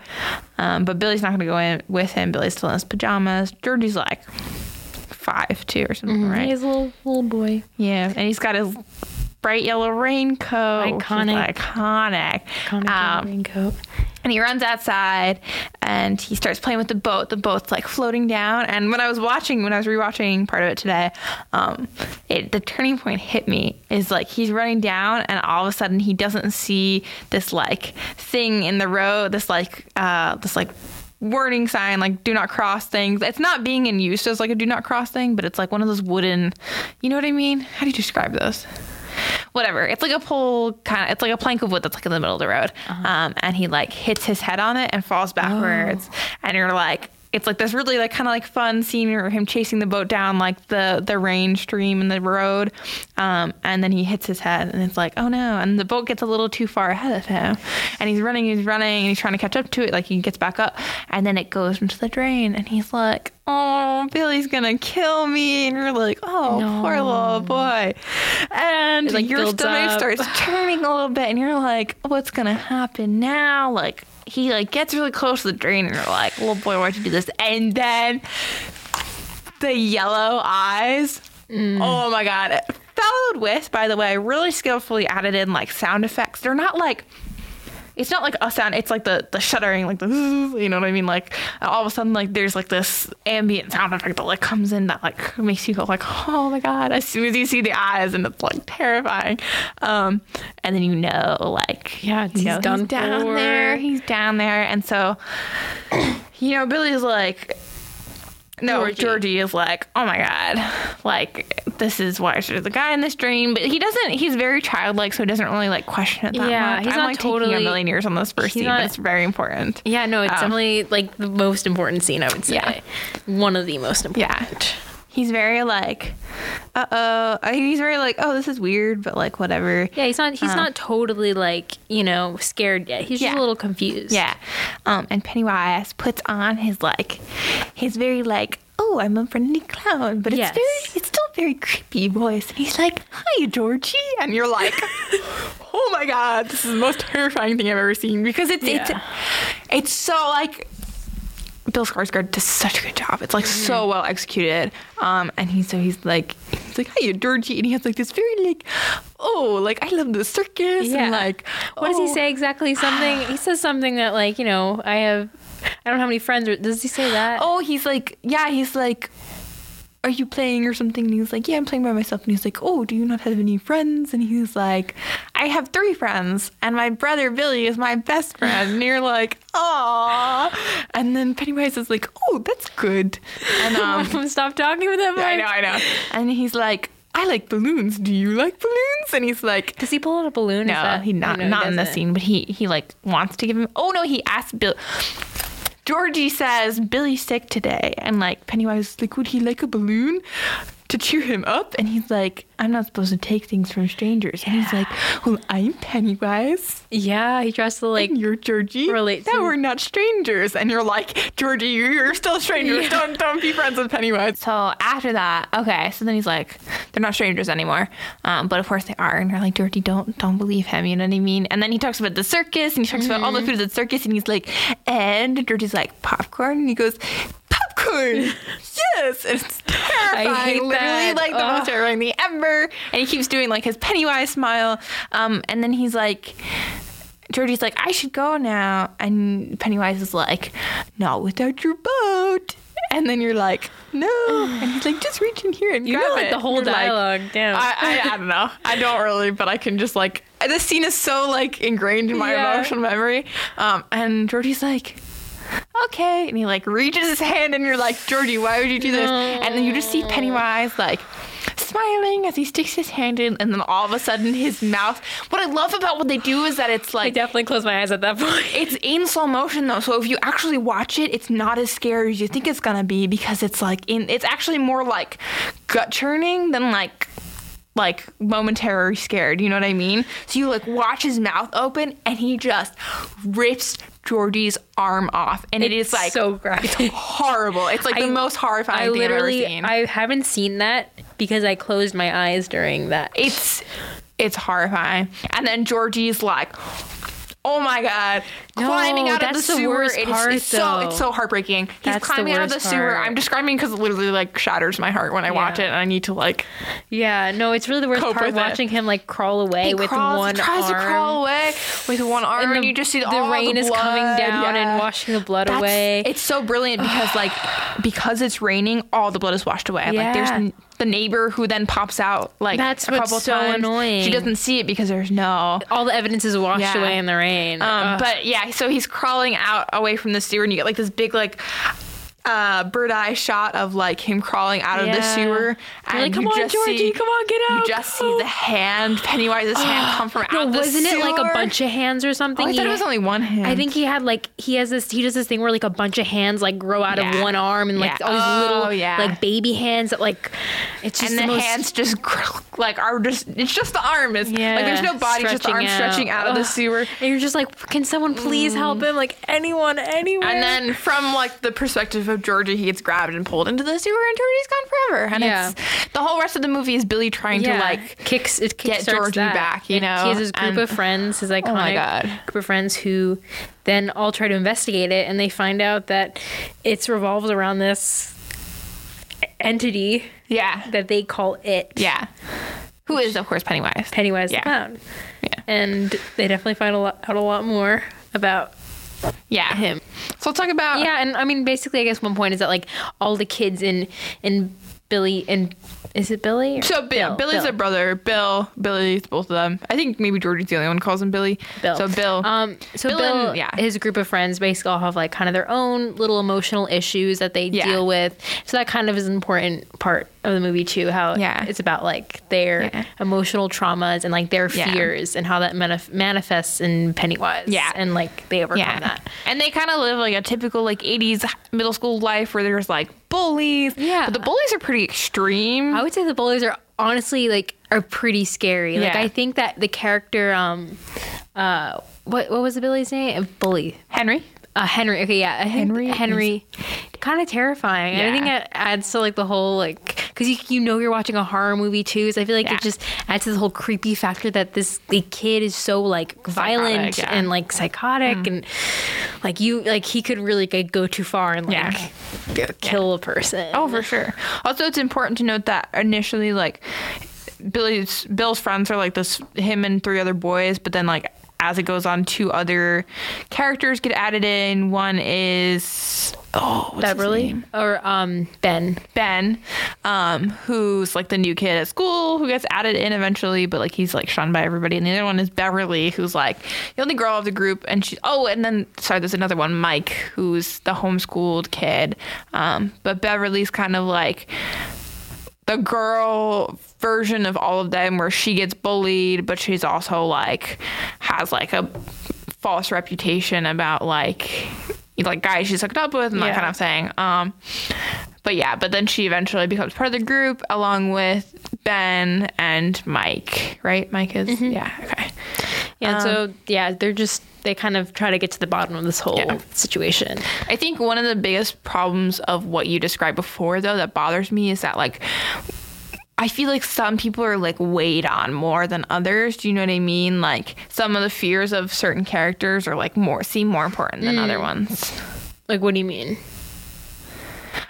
[SPEAKER 2] Um, but Billy's not gonna go in with him. Billy's still in his pajamas. Georgie's like five two or something, right?
[SPEAKER 1] He's a little little boy.
[SPEAKER 2] Yeah, and he's got his bright yellow raincoat.
[SPEAKER 1] Iconic.
[SPEAKER 2] iconic.
[SPEAKER 1] Iconic
[SPEAKER 2] Um,
[SPEAKER 1] raincoat.
[SPEAKER 2] and he runs outside and he starts playing with the boat. The boat's like floating down. And when I was watching, when I was rewatching part of it today, um, it, the turning point hit me is like he's running down and all of a sudden he doesn't see this like thing in the road, this like, uh, this like, warning sign like do not cross things it's not being in use as like a do not cross thing but it's like one of those wooden you know what i mean how do you describe those whatever. It's like a pole kind of. It's like a plank of wood that's like in the middle of the road. Um, and he like hits his head on it and falls backwards. And you're like, it's like this really like kind of like fun scene where him chasing the boat down like the the rain stream in the road. Um, and then he hits his head and it's like, oh no! And the boat gets a little too far ahead of him. And he's running, he's running, and he's trying to catch up to it. Like he gets back up, and then it goes into the drain. And he's like, oh, Billy's gonna kill me. And you're like, oh, poor little boy. And
[SPEAKER 1] like,
[SPEAKER 2] your stomach
[SPEAKER 1] up.
[SPEAKER 2] starts turning a little bit, and you're like, what's gonna happen now? Like he like gets really close to the drain, and you're like, little boy, why'd you do this? And then the yellow eyes. Mm. Oh my god. Followed with, by the way, really skillfully added in like sound effects. They're not like it's not like a sound it's like the the shuddering like the you know what i mean? Like all of a sudden like there's like this ambient sound effect that like comes in that like makes you go like oh my god as soon as you see the eyes and it's like terrifying. Um and then you know like
[SPEAKER 1] Yeah, he's
[SPEAKER 2] know, he's down
[SPEAKER 1] for.
[SPEAKER 2] there. he's down there. And so [clears throat] you know billy's like no,
[SPEAKER 1] Georgie.
[SPEAKER 2] Georgie. is like, oh my god, like this is why there's a guy in this dream, but he doesn't. He's very childlike, so he doesn't really like question it that
[SPEAKER 1] Yeah,
[SPEAKER 2] much.
[SPEAKER 1] he's
[SPEAKER 2] I'm
[SPEAKER 1] not
[SPEAKER 2] like taking a
[SPEAKER 1] totally-
[SPEAKER 2] million years on this first scene,
[SPEAKER 1] not-
[SPEAKER 2] but it's very important.
[SPEAKER 1] Yeah, no, it's
[SPEAKER 2] Um,
[SPEAKER 1] definitely like the most important scene. I would say.
[SPEAKER 2] Yeah.
[SPEAKER 1] One of the most important.
[SPEAKER 2] Yeah. He's very like, uh oh. He's very like, oh, this is weird, but like whatever.
[SPEAKER 1] Yeah, he's not. He's
[SPEAKER 2] Um,
[SPEAKER 1] not totally like you know scared yet. He's just a little confused.
[SPEAKER 2] Yeah. Um, and Pennywise puts on his like, his very like, oh, I'm a friendly clown, but it's
[SPEAKER 1] Yes.
[SPEAKER 2] very, it's still very creepy voice. And he's like, hi, Georgie, and you're like, [laughs] oh my god, this is the most terrifying thing I've ever seen because it's it's it's so like. Bill Skarsgård does such a good job. It's like
[SPEAKER 1] Mm-hmm.
[SPEAKER 2] so well executed. Um, and he's so he's like he's like, "Hi, you Georgie," and he has like this very like, "Oh, like I love the circus,"
[SPEAKER 1] Yeah.
[SPEAKER 2] and like,
[SPEAKER 1] What does he
[SPEAKER 2] "Oh."
[SPEAKER 1] say exactly? Something. he says something that like you know I have. I don't know how many friends. Does he say that?
[SPEAKER 2] oh, he's like, yeah, he's like, are you playing or something? And he's like, yeah, I'm playing by myself. And he's like, oh, do you not have any friends? And he's like, I have three friends, and my brother Billy is my best friend. And you're like, aw. And then Pennywise is like, oh, that's good. And [laughs] um, [laughs]
[SPEAKER 1] Stop talking with voice.
[SPEAKER 2] I know, I know. And he's like, I like balloons. Do you like balloons? And he's like,
[SPEAKER 1] Does he pull out a balloon?
[SPEAKER 2] No,
[SPEAKER 1] that-
[SPEAKER 2] he not
[SPEAKER 1] no, he
[SPEAKER 2] not in the scene, but he he like wants to give him. Oh no, he asked Bill. Georgie says Billy's sick today, and like Pennywise is like, would he like a balloon to cheer him up? And he's like, I'm not supposed to take things from strangers. And he's like, Well, I'm Pennywise.
[SPEAKER 1] Yeah, he tries to like.
[SPEAKER 2] and you're Georgie.
[SPEAKER 1] relate
[SPEAKER 2] that we're not strangers. And you're like, Georgie, you're still strangers.
[SPEAKER 1] Yeah.
[SPEAKER 2] Don't don't be friends with Pennywise. So after that, okay. So then he's like, they're not strangers anymore. Um, but of course they are. And you're like, Georgie, don't don't believe him. You know what I mean? And then he talks about the circus and he talks about all the
[SPEAKER 1] Mm-hmm.
[SPEAKER 2] food at the circus. And he's like, and Georgie's like, popcorn. And he goes. Popcorn, [laughs] yes, and it's terrifying.
[SPEAKER 1] hate
[SPEAKER 2] Literally,
[SPEAKER 1] that.
[SPEAKER 2] like the
[SPEAKER 1] Ugh.
[SPEAKER 2] most terrifying thing ever. And he keeps doing like his Pennywise smile. Um, and then he's like, Georgie's like, I should go now. And Pennywise is like, Not without your boat. And then you're like, No. And he's like, Just reach in here and
[SPEAKER 1] You
[SPEAKER 2] grab
[SPEAKER 1] know like
[SPEAKER 2] it."
[SPEAKER 1] the whole
[SPEAKER 2] You're like,
[SPEAKER 1] dialogue. Damn.
[SPEAKER 2] I, I, I don't know. I don't really, but I can just like, this scene is so like ingrained in my
[SPEAKER 1] Yeah.
[SPEAKER 2] emotional memory. Um, and Georgie's like, okay. And he like reaches his hand and you're like, Georgie, why would you do this? And then you just see Pennywise like smiling as he sticks his hand in. And then all of a sudden his mouth. What I love about what they do is that it's like I
[SPEAKER 1] definitely closed my eyes at that point. [laughs]
[SPEAKER 2] it's in slow motion though, so if you actually watch it, it's not as scary as you think it's gonna be because it's like in it's actually more like gut churning than like like momentary scared, you know what I mean? So you like watch his mouth open and he just rips Georgie's arm off and it is like
[SPEAKER 1] so graphic.
[SPEAKER 2] It's horrible. It's like the most horrifying
[SPEAKER 1] I
[SPEAKER 2] thing
[SPEAKER 1] literally,
[SPEAKER 2] I've ever seen.
[SPEAKER 1] I haven't seen that because I closed my eyes during that.
[SPEAKER 2] it's it's horrifying. And then Georgie's like, oh my god,
[SPEAKER 1] No,
[SPEAKER 2] climbing out of the
[SPEAKER 1] that's the
[SPEAKER 2] sewer.
[SPEAKER 1] worst
[SPEAKER 2] It is-
[SPEAKER 1] part,
[SPEAKER 2] it's so it's so heartbreaking. He's
[SPEAKER 1] That's the
[SPEAKER 2] climbing out of the
[SPEAKER 1] worst
[SPEAKER 2] sewer. I'm describing because it literally like shatters my heart when I watch it, and I need to like
[SPEAKER 1] Yeah, no, it's really the worst part
[SPEAKER 2] with it.
[SPEAKER 1] watching him like crawl away
[SPEAKER 2] he
[SPEAKER 1] with
[SPEAKER 2] crawls,
[SPEAKER 1] one
[SPEAKER 2] he tries
[SPEAKER 1] arm.
[SPEAKER 2] to crawl away with one arm, and, you just see
[SPEAKER 1] the rain
[SPEAKER 2] the
[SPEAKER 1] is coming down
[SPEAKER 2] Yeah.
[SPEAKER 1] and washing the blood
[SPEAKER 2] That's-
[SPEAKER 1] away.
[SPEAKER 2] It's so brilliant because like because it's raining, all the blood is washed away. Like there's
[SPEAKER 1] Yeah.
[SPEAKER 2] The neighbor who then pops out like
[SPEAKER 1] That's
[SPEAKER 2] a
[SPEAKER 1] what's
[SPEAKER 2] couple
[SPEAKER 1] so
[SPEAKER 2] times.
[SPEAKER 1] annoying.
[SPEAKER 2] She doesn't see it because there's no
[SPEAKER 1] All the evidence is washed
[SPEAKER 2] Yeah.
[SPEAKER 1] away in the rain.
[SPEAKER 2] Um, but yeah, so he's crawling out away from the sewer, and you get like this big like uh, bird eye shot of like him crawling out of the sewer. And
[SPEAKER 1] like, "Come
[SPEAKER 2] you
[SPEAKER 1] on,
[SPEAKER 2] just
[SPEAKER 1] Georgie,
[SPEAKER 2] see-
[SPEAKER 1] come on, get out,
[SPEAKER 2] You just see the hand, Pennywise's hand, come [gasps] from
[SPEAKER 1] no,
[SPEAKER 2] out the sewer.
[SPEAKER 1] wasn't it like a bunch of hands or something?
[SPEAKER 2] Oh, I thought
[SPEAKER 1] He-
[SPEAKER 2] it was only one hand.
[SPEAKER 1] I think he had like he has this he does this thing where like a bunch of hands like grow out
[SPEAKER 2] Yeah.
[SPEAKER 1] of one arm and like
[SPEAKER 2] Yeah.
[SPEAKER 1] all these
[SPEAKER 2] Oh,
[SPEAKER 1] little
[SPEAKER 2] yeah.
[SPEAKER 1] like baby hands that like it's just
[SPEAKER 2] and the,
[SPEAKER 1] the, most
[SPEAKER 2] hands just [laughs] like are just it's just the arm is
[SPEAKER 1] yeah
[SPEAKER 2] like there's no body just the arm stretching out of the sewer Mm.
[SPEAKER 1] and you're just like can someone please help him like anyone anyone
[SPEAKER 2] and then from like the perspective of Georgie he gets grabbed and pulled into the sewer and Georgie's gone forever and
[SPEAKER 1] Yeah.
[SPEAKER 2] it's the whole rest of the movie is Billy trying to like
[SPEAKER 1] kicks it
[SPEAKER 2] get Georgie
[SPEAKER 1] that.
[SPEAKER 2] back, you know,
[SPEAKER 1] he has his group
[SPEAKER 2] and-
[SPEAKER 1] of friends his iconic
[SPEAKER 2] Oh my God.
[SPEAKER 1] group of friends who then all try to investigate it and they find out that it's revolves around this entity
[SPEAKER 2] yeah
[SPEAKER 1] that they call it
[SPEAKER 2] yeah who is of course Pennywise
[SPEAKER 1] Pennywise
[SPEAKER 2] Yeah.
[SPEAKER 1] the clown.
[SPEAKER 2] Yeah.
[SPEAKER 1] And they definitely find a lot, out a lot more about
[SPEAKER 2] yeah
[SPEAKER 1] him.
[SPEAKER 2] so let's talk about
[SPEAKER 1] Yeah, and I mean, basically, I guess one point is that like all the kids in in Billy and is it Billy? or-
[SPEAKER 2] So Bill, Billy's
[SPEAKER 1] Bill.
[SPEAKER 2] a brother. Bill, Billy's both of them. I think maybe Georgie's the only one who calls him Billy.
[SPEAKER 1] Bill.
[SPEAKER 2] So Bill.
[SPEAKER 1] Um, so
[SPEAKER 2] Bill
[SPEAKER 1] Bill,
[SPEAKER 2] and- yeah.
[SPEAKER 1] his group of friends basically all have like kind of their own little emotional issues that they
[SPEAKER 2] Yeah.
[SPEAKER 1] deal with. So that kind of is an important part of the movie too. How
[SPEAKER 2] Yeah.
[SPEAKER 1] it's about like their
[SPEAKER 2] Yeah.
[SPEAKER 1] emotional traumas and like their fears and how that manif- manifests in Pennywise.
[SPEAKER 2] Yeah.
[SPEAKER 1] and like they overcome that.
[SPEAKER 2] And they kind of live like a typical like 80s middle school life where there's like bullies.
[SPEAKER 1] Yeah.
[SPEAKER 2] But the bullies are pretty extreme.
[SPEAKER 1] I would say the bullies are honestly like are pretty scary. Like
[SPEAKER 2] Yeah.
[SPEAKER 1] I think that the character um uh what what was the Billy's name? Bully.
[SPEAKER 2] Henry.
[SPEAKER 1] Uh, Henry. Okay, yeah.
[SPEAKER 2] Henry
[SPEAKER 1] Henry. Kind of terrifying. And I think it adds to like the whole like because you you know you're watching a horror movie too. So I feel like
[SPEAKER 2] Yeah.
[SPEAKER 1] it just adds to the whole creepy factor that this the kid is so like violent
[SPEAKER 2] yeah. Mm.
[SPEAKER 1] and like psychotic and like you like he could really like, go too far and like
[SPEAKER 2] Yeah.
[SPEAKER 1] kill a person.
[SPEAKER 2] Oh, for sure. Also, it's important to note that initially, like, Billy's Bill's friends are like this him and three other boys, but then like as it goes on, two other characters get added in. One is oh, what's his
[SPEAKER 1] Beverly
[SPEAKER 2] name?
[SPEAKER 1] or um Ben.
[SPEAKER 2] Ben, um, who's like the new kid at school who gets added in eventually, but like he's like shunned by everybody. And the other one is Beverly, who's like the only girl of the group. And she, oh, and then sorry, there's another one, Mike, who's the homeschooled kid. Um, but Beverly's kind of like the girl version of all of them where she gets bullied, but she's also like has like a false reputation about like like guys she's hooked up with and that
[SPEAKER 1] Yeah.
[SPEAKER 2] kind of thing. Um, but yeah, but then she eventually becomes part of the group along with Ben and Mike. Right? Mike is yeah okay.
[SPEAKER 1] Yeah, so yeah, they're just they kind of try to get to the bottom of this whole
[SPEAKER 2] Yeah.
[SPEAKER 1] situation.
[SPEAKER 2] I think one of the biggest problems of what you described before, though, that bothers me is that, like, I feel like some people are like weighed on more than others. Do you know what I mean? Like, some of the fears of certain characters are like more seem more important than other mm. ones.
[SPEAKER 1] Like, what do you mean?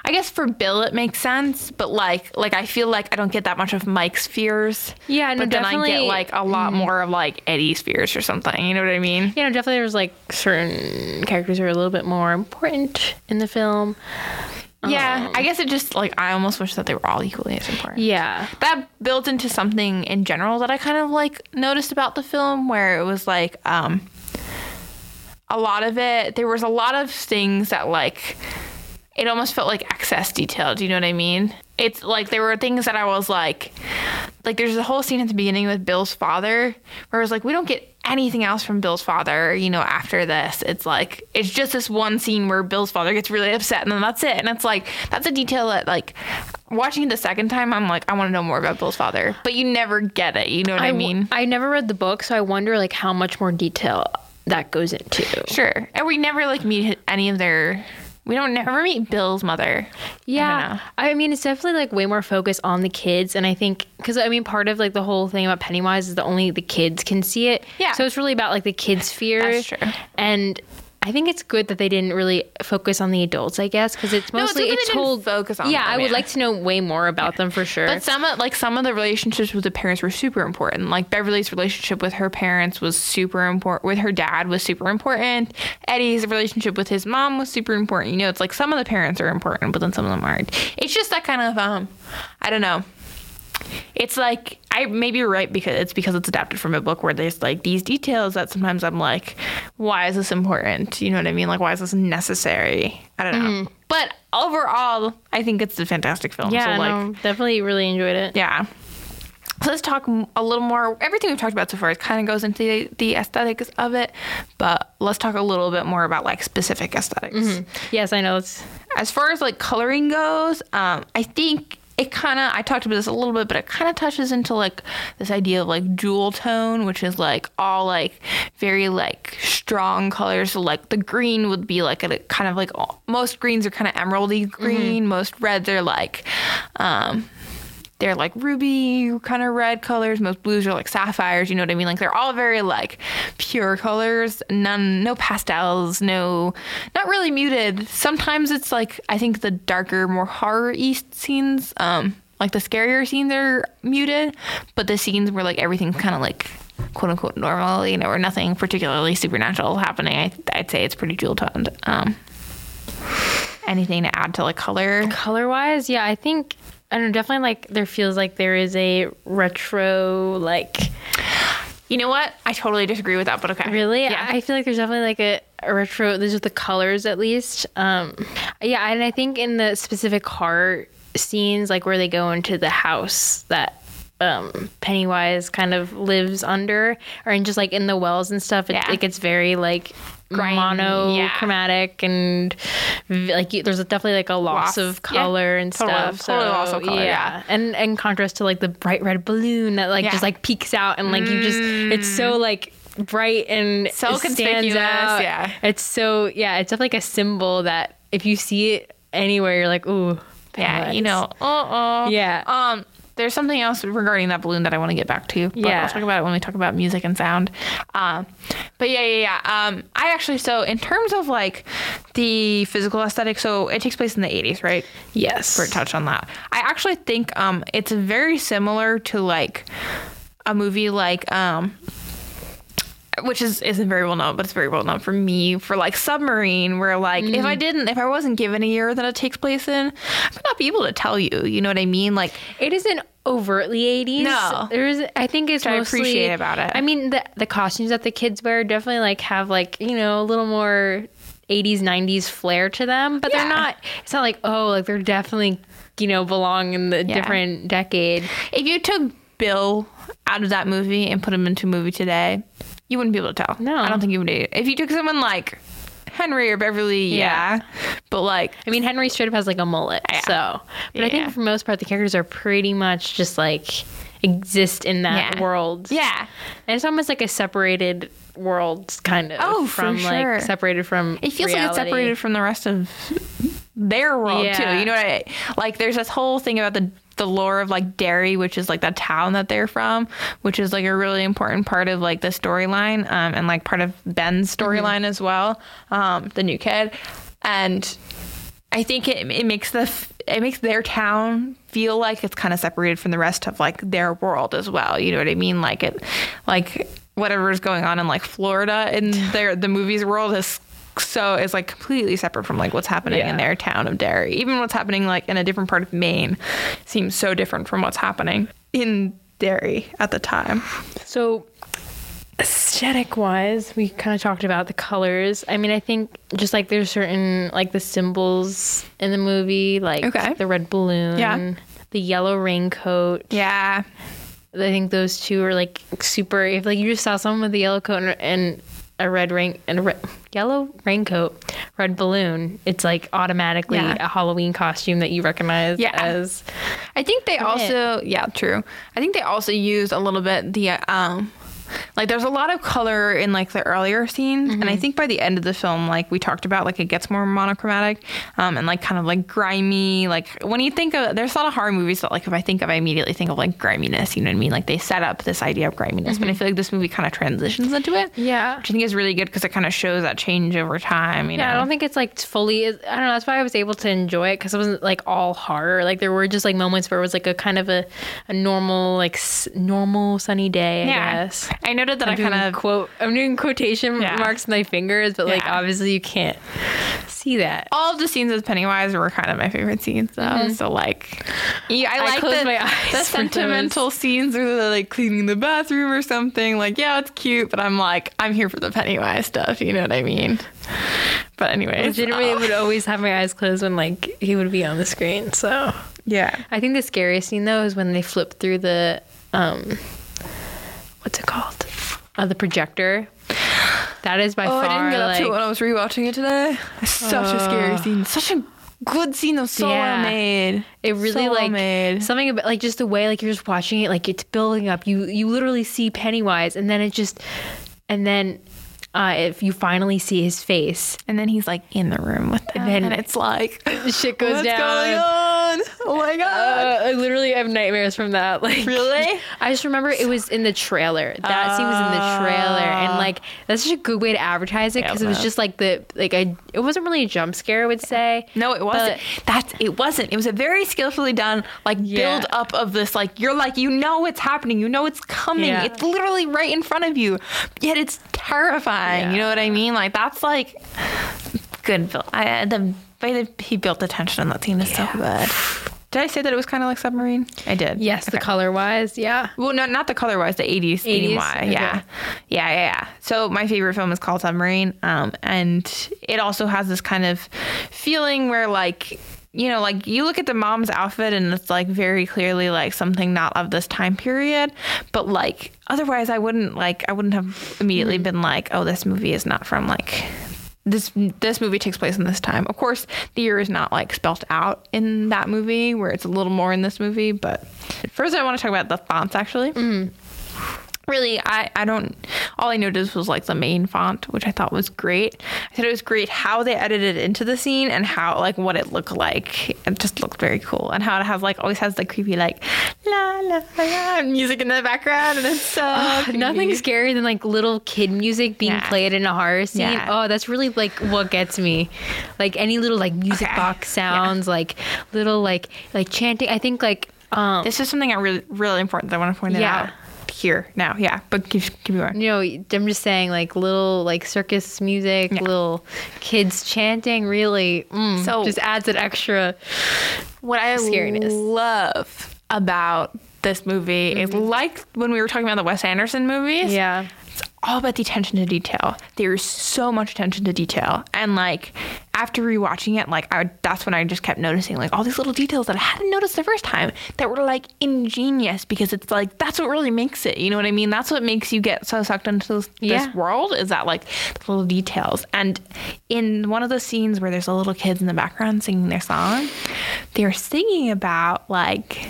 [SPEAKER 2] I guess for Bill it makes sense, but like, like I feel like I don't get that much of Mike's fears.
[SPEAKER 1] Yeah, no,
[SPEAKER 2] but then I get like a lot more of like Eddie's fears or something. You know what I mean?
[SPEAKER 1] Yeah, no, definitely. There's like certain characters who are a little bit more important in the film.
[SPEAKER 2] Yeah, I guess it just like I almost wish that they were all equally as important.
[SPEAKER 1] Yeah,
[SPEAKER 2] that built into something in general that I kind of like noticed about the film where it was like um a lot of it there was a lot of things that like it almost felt like excess detail. Do you know what I mean? It's like there were things that I was like like there's a whole scene at the beginning with Bill's father where it was like we don't get anything else from Bill's father, you know, after this. It's like it's just this one scene where Bill's father gets really upset and then that's it. And it's like that's a detail that like watching it the second time I'm like I want to know more about Bill's father. But you never get it, you know what I mean?
[SPEAKER 1] I never read the book, so I wonder like how much more detail that goes into.
[SPEAKER 2] Sure. And we never like meet any of their we don't never meet Bill's mother.
[SPEAKER 1] Yeah,
[SPEAKER 2] I
[SPEAKER 1] I, mean, it's definitely like way more focused on the kids, and I think because I mean, part of like the whole thing about Pennywise is that only the kids can see it.
[SPEAKER 2] Yeah.
[SPEAKER 1] So it's really about like the kids' fears.
[SPEAKER 2] That's true.
[SPEAKER 1] And I think it's good that they didn't really focus on the adults. I guess because it's
[SPEAKER 2] No, it's
[SPEAKER 1] mostly
[SPEAKER 2] good
[SPEAKER 1] it's
[SPEAKER 2] didn't
[SPEAKER 1] told
[SPEAKER 2] focus on
[SPEAKER 1] Yeah,
[SPEAKER 2] them,
[SPEAKER 1] I would
[SPEAKER 2] yeah.
[SPEAKER 1] like to know way more about them for sure.
[SPEAKER 2] But some of like some of the relationships with the parents were super important. Like Beverly's relationship with her parents was super important. With her dad was super important. Eddie's relationship with his mom was super important. You know, it's like some of the parents are important, but then some of them aren't. It's just that kind of um, I don't know. It's like I maybe you're right because it's because it's adapted from a book where there's like these details that sometimes I'm like, why is this important? You know what I mean? Like why is this necessary? I don't know. But overall, I think it's a fantastic film.
[SPEAKER 1] yeah,
[SPEAKER 2] so like
[SPEAKER 1] no, definitely really enjoyed it.
[SPEAKER 2] yeah. So let's talk a little more. Everything we've talked about so far kind of goes into the, the aesthetics of it, but let's talk a little bit more about like specific esthetics
[SPEAKER 1] Yes, I know it's
[SPEAKER 2] As far as like coloring goes, um, I think it kind of I talked about this a little bit, but it kind of touches into like this idea of like jewel tone, which is like all like very like strong colors. So like the green would be like a kind of like all- most greens are kind of emeraldy green. Most reds are like um they're like ruby kind of red colors. Most blues are like sapphires. You know what I mean? Like they're all very like pure colors. None, no pastels. No, not really muted. Sometimes it's like I think the darker, more horror east scenes, um, like the scarier scenes are muted, but the scenes where like everything's kind of like quote unquote normal, you know, or nothing particularly supernatural happening. I, I'd say it's pretty jewel toned. Um, anything to add to like color?
[SPEAKER 1] color wise. Yeah, I think I don't know. Definitely like there feels like there is a retro like
[SPEAKER 2] You know what? I totally disagree with that, but okay.
[SPEAKER 1] Really?
[SPEAKER 2] Yeah.
[SPEAKER 1] I feel like there's definitely like a, a retro. There's just the colors at least. Um, yeah, and I think in the specific horror scenes, like where they go into the house that um, Pennywise kind of lives under, or in just like in the wells and stuff, it,
[SPEAKER 2] Yeah.
[SPEAKER 1] it gets very like
[SPEAKER 2] Grimy,
[SPEAKER 1] monochromatic and like there's definitely like a loss
[SPEAKER 2] Loss,
[SPEAKER 1] of
[SPEAKER 2] yeah.
[SPEAKER 1] color and
[SPEAKER 2] Totally-
[SPEAKER 1] stuff.
[SPEAKER 2] totally loss of color, yeah.
[SPEAKER 1] and in contrast to like the bright red balloon that like
[SPEAKER 2] Yeah.
[SPEAKER 1] just like peeks out and like you just it's so like bright and
[SPEAKER 2] So conspicuous,
[SPEAKER 1] out.
[SPEAKER 2] yeah.
[SPEAKER 1] It's so yeah, it's definitely like a symbol that if you see it anywhere, you're like, ooh,
[SPEAKER 2] Yeah, you know. Uh oh.
[SPEAKER 1] Yeah.
[SPEAKER 2] Um. There's something else regarding that balloon that I want to get back to. But
[SPEAKER 1] Yeah.
[SPEAKER 2] I'll talk about it when we talk about music and sound. Um. But yeah, yeah, yeah. Um. I actually so in terms of like the physical aesthetic, so it takes place in the 80s, right?
[SPEAKER 1] Yes.
[SPEAKER 2] for touch on that. I actually think um it's very similar to like a movie like um which is isn't very well known, but it's very well known for me for like Submarine, where like if
[SPEAKER 1] Mm.
[SPEAKER 2] I didn't if I wasn't given a year that it takes place in, I would not be able to tell you. You know what I mean? Like
[SPEAKER 1] It isn't overtly 80s.
[SPEAKER 2] No.
[SPEAKER 1] There's I think it's
[SPEAKER 2] Which I appreciate about it.
[SPEAKER 1] I mean the the costumes that the kids wear definitely like have like, you know, a little more 80s 90s flair to them, but
[SPEAKER 2] Yeah.
[SPEAKER 1] they're not it's not like oh, like they're definitely you know belong in the
[SPEAKER 2] Yeah.
[SPEAKER 1] different decade.
[SPEAKER 2] If you took Bill out of that movie and put him into a movie today, you wouldn't be able to tell.
[SPEAKER 1] No.
[SPEAKER 2] I don't think you would. If you took someone like Henry or Beverly, yeah.
[SPEAKER 1] Yeah.
[SPEAKER 2] But like,
[SPEAKER 1] I mean, Henry straight up has like a mullet,
[SPEAKER 2] Yeah.
[SPEAKER 1] so. But I think for most part, the characters are pretty much just like exist in that
[SPEAKER 2] Yeah.
[SPEAKER 1] world.
[SPEAKER 2] yeah,
[SPEAKER 1] and it's almost like a separated world, kind of.
[SPEAKER 2] Oh, for
[SPEAKER 1] from
[SPEAKER 2] sure.
[SPEAKER 1] like separated from.
[SPEAKER 2] it feels like it's separated from the rest of their world too. You know what I like? There's this whole thing about the the lore of like Derry, which is like the town that they're from, which is like a really important part of like the storyline, um, and like part of Ben's storyline as well, um, the new kid, and I think it it makes the f- it makes their town feel like it's kind of separated from the rest of like their world as well. You know what I mean? Like it, like whatever is going on in like Florida in [sighs] their the movies world is so is like completely separate from like what's happening in their town of Derry. Even what's happening like in a different part of Maine seems so different from what's happening in Derry at the time.
[SPEAKER 1] So, aesthetic wise, we kind of talked about the colors. I mean, I think just like there's certain like the symbols in the movie, like
[SPEAKER 2] Okay.
[SPEAKER 1] the red balloon,
[SPEAKER 2] Yeah.
[SPEAKER 1] the yellow raincoat.
[SPEAKER 2] Yeah.
[SPEAKER 1] I think those two are like super. If like you just saw someone with a yellow coat and, and a red rain and a red, yellow raincoat, red balloon, it's like automatically
[SPEAKER 2] Yeah.
[SPEAKER 1] a Halloween costume that you recognize
[SPEAKER 2] Yeah.
[SPEAKER 1] as.
[SPEAKER 2] I think they
[SPEAKER 1] From it.
[SPEAKER 2] also, yeah, true. I think they also use a little bit the, um, like there's a lot of color in like the earlier scenes, and I think by the end of the film, like we talked about, like it gets more monochromatic, um, and like kind of like grimy. Like when you think of, there's a lot of horror movies that like if I think of, I immediately think of like griminess. You know what I mean? Like they set up this idea of griminess, but I feel like this movie kind of transitions into it.
[SPEAKER 1] Yeah.
[SPEAKER 2] which I think is really good because it kind of shows that change over time. You
[SPEAKER 1] Yeah,
[SPEAKER 2] know?
[SPEAKER 1] I don't think it's like fully. I don't know. That's why I was able to enjoy it because it wasn't like all horror. Like there were just like moments where it was like a kind of a, a normal like s- normal sunny day. I guess.
[SPEAKER 2] I noted that
[SPEAKER 1] I'm
[SPEAKER 2] I kind of
[SPEAKER 1] quote. I'm doing quotation
[SPEAKER 2] Yeah.
[SPEAKER 1] marks with my fingers, but like obviously you can't see that.
[SPEAKER 2] all of the scenes with Pennywise were kind of my favorite scenes though. So like, yeah, I,
[SPEAKER 1] I
[SPEAKER 2] like the,
[SPEAKER 1] my eyes [laughs]
[SPEAKER 2] the sentimental scenes where they're like cleaning the bathroom or something. Like, yeah, it's cute, but I'm like, I'm here for the Pennywise stuff. You know what I mean? But anyway,
[SPEAKER 1] Legitimately,
[SPEAKER 2] oh,
[SPEAKER 1] would always have my eyes closed when like he would be on the screen. So
[SPEAKER 2] yeah.
[SPEAKER 1] I think the scariest scene though is when they flip through the um, what's it called? Uh, the projector. That is by
[SPEAKER 2] Oh,
[SPEAKER 1] far
[SPEAKER 2] I didn't get up
[SPEAKER 1] like
[SPEAKER 2] to it when I was rewatching it today. It's such a scary scene. Such a good scene. Was so
[SPEAKER 1] Yeah.
[SPEAKER 2] well made.
[SPEAKER 1] It really
[SPEAKER 2] So well
[SPEAKER 1] like
[SPEAKER 2] made.
[SPEAKER 1] something about like just the way like you're just watching it like it's building up. You you literally see Pennywise and then it just and then uh, if you finally see his face,
[SPEAKER 2] And then he's like in the room with them,
[SPEAKER 1] then-
[SPEAKER 2] and it's like, [laughs]
[SPEAKER 1] shit goes down.
[SPEAKER 2] On? Oh my god!
[SPEAKER 1] Uh, I literally have nightmares from that. Like
[SPEAKER 2] Really? [laughs]
[SPEAKER 1] I just remember it was in the trailer. That scene was in the trailer, and like that's such a good way to advertise it because it was just like the like I. It wasn't really a jump scare, I would say.
[SPEAKER 2] No, it wasn't. That's it wasn't. It was a very skillfully done like
[SPEAKER 1] Yeah.
[SPEAKER 2] build up of this like you're like you know it's happening, you know it's coming.
[SPEAKER 1] Yeah.
[SPEAKER 2] It's literally right in front of you. Yet it's terrifying. You know what I mean? Like that's like good. I the way that he built the tension in that scene is so good. Did I say that it was kind of like submarine? I did.
[SPEAKER 1] Yes, the color wise, yeah.
[SPEAKER 2] Well, no, not the color wise, the 80s theme
[SPEAKER 1] 80s?
[SPEAKER 2] wise.
[SPEAKER 1] Okay.
[SPEAKER 2] Yeah. Yeah, yeah, yeah. So my favorite film is called Submarine. Um, and it also has this kind of feeling where like you know, like you look at the mom's outfit and it's like very clearly like something not of this time period. But like otherwise I wouldn't like I wouldn't have immediately been like, oh, this movie is not from like this this movie takes place in this time. Of course, the year is not like spelt out in that movie, where it's a little more in this movie. But first, I want to talk about the fonts actually. Mm-hmm. Really, I, I don't. All I noticed was like the main font, which I thought was great. I thought it was great how they edited it into the scene and how like what it looked like. It just looked very cool, and how it has like always has the creepy like la la la music in the background, and it's so creepy.
[SPEAKER 1] Nothing scarier than like little kid music being
[SPEAKER 2] Yeah.
[SPEAKER 1] played in a horror scene.
[SPEAKER 2] Yeah.
[SPEAKER 1] Oh, that's really like what gets me. Like any little like music
[SPEAKER 2] Okay.
[SPEAKER 1] box sounds, like little like like chanting. I think like um
[SPEAKER 2] This is something I really really important that I want to point it
[SPEAKER 1] Yeah.
[SPEAKER 2] out here now. Yeah, but keep keep going.
[SPEAKER 1] you know, I'm just saying like little like circus music,
[SPEAKER 2] Yeah.
[SPEAKER 1] little kids chanting really mm,
[SPEAKER 2] So-
[SPEAKER 1] just adds an extra
[SPEAKER 2] What I
[SPEAKER 1] Scariness.
[SPEAKER 2] love about this movie is like when we were talking about the Wes Anderson movies.
[SPEAKER 1] yeah.
[SPEAKER 2] It's all about the attention to detail. There's so much attention to detail, and like after rewatching it, like I that's when I just kept noticing like all these little details that I hadn't noticed the first time that were like ingenious because it's like that's what really makes it. You know what I mean? That's what makes you get so sucked into this,
[SPEAKER 1] Yeah.
[SPEAKER 2] this world is that like the little details. And in one of the scenes where there's a little kids in the background singing their song, they're singing about like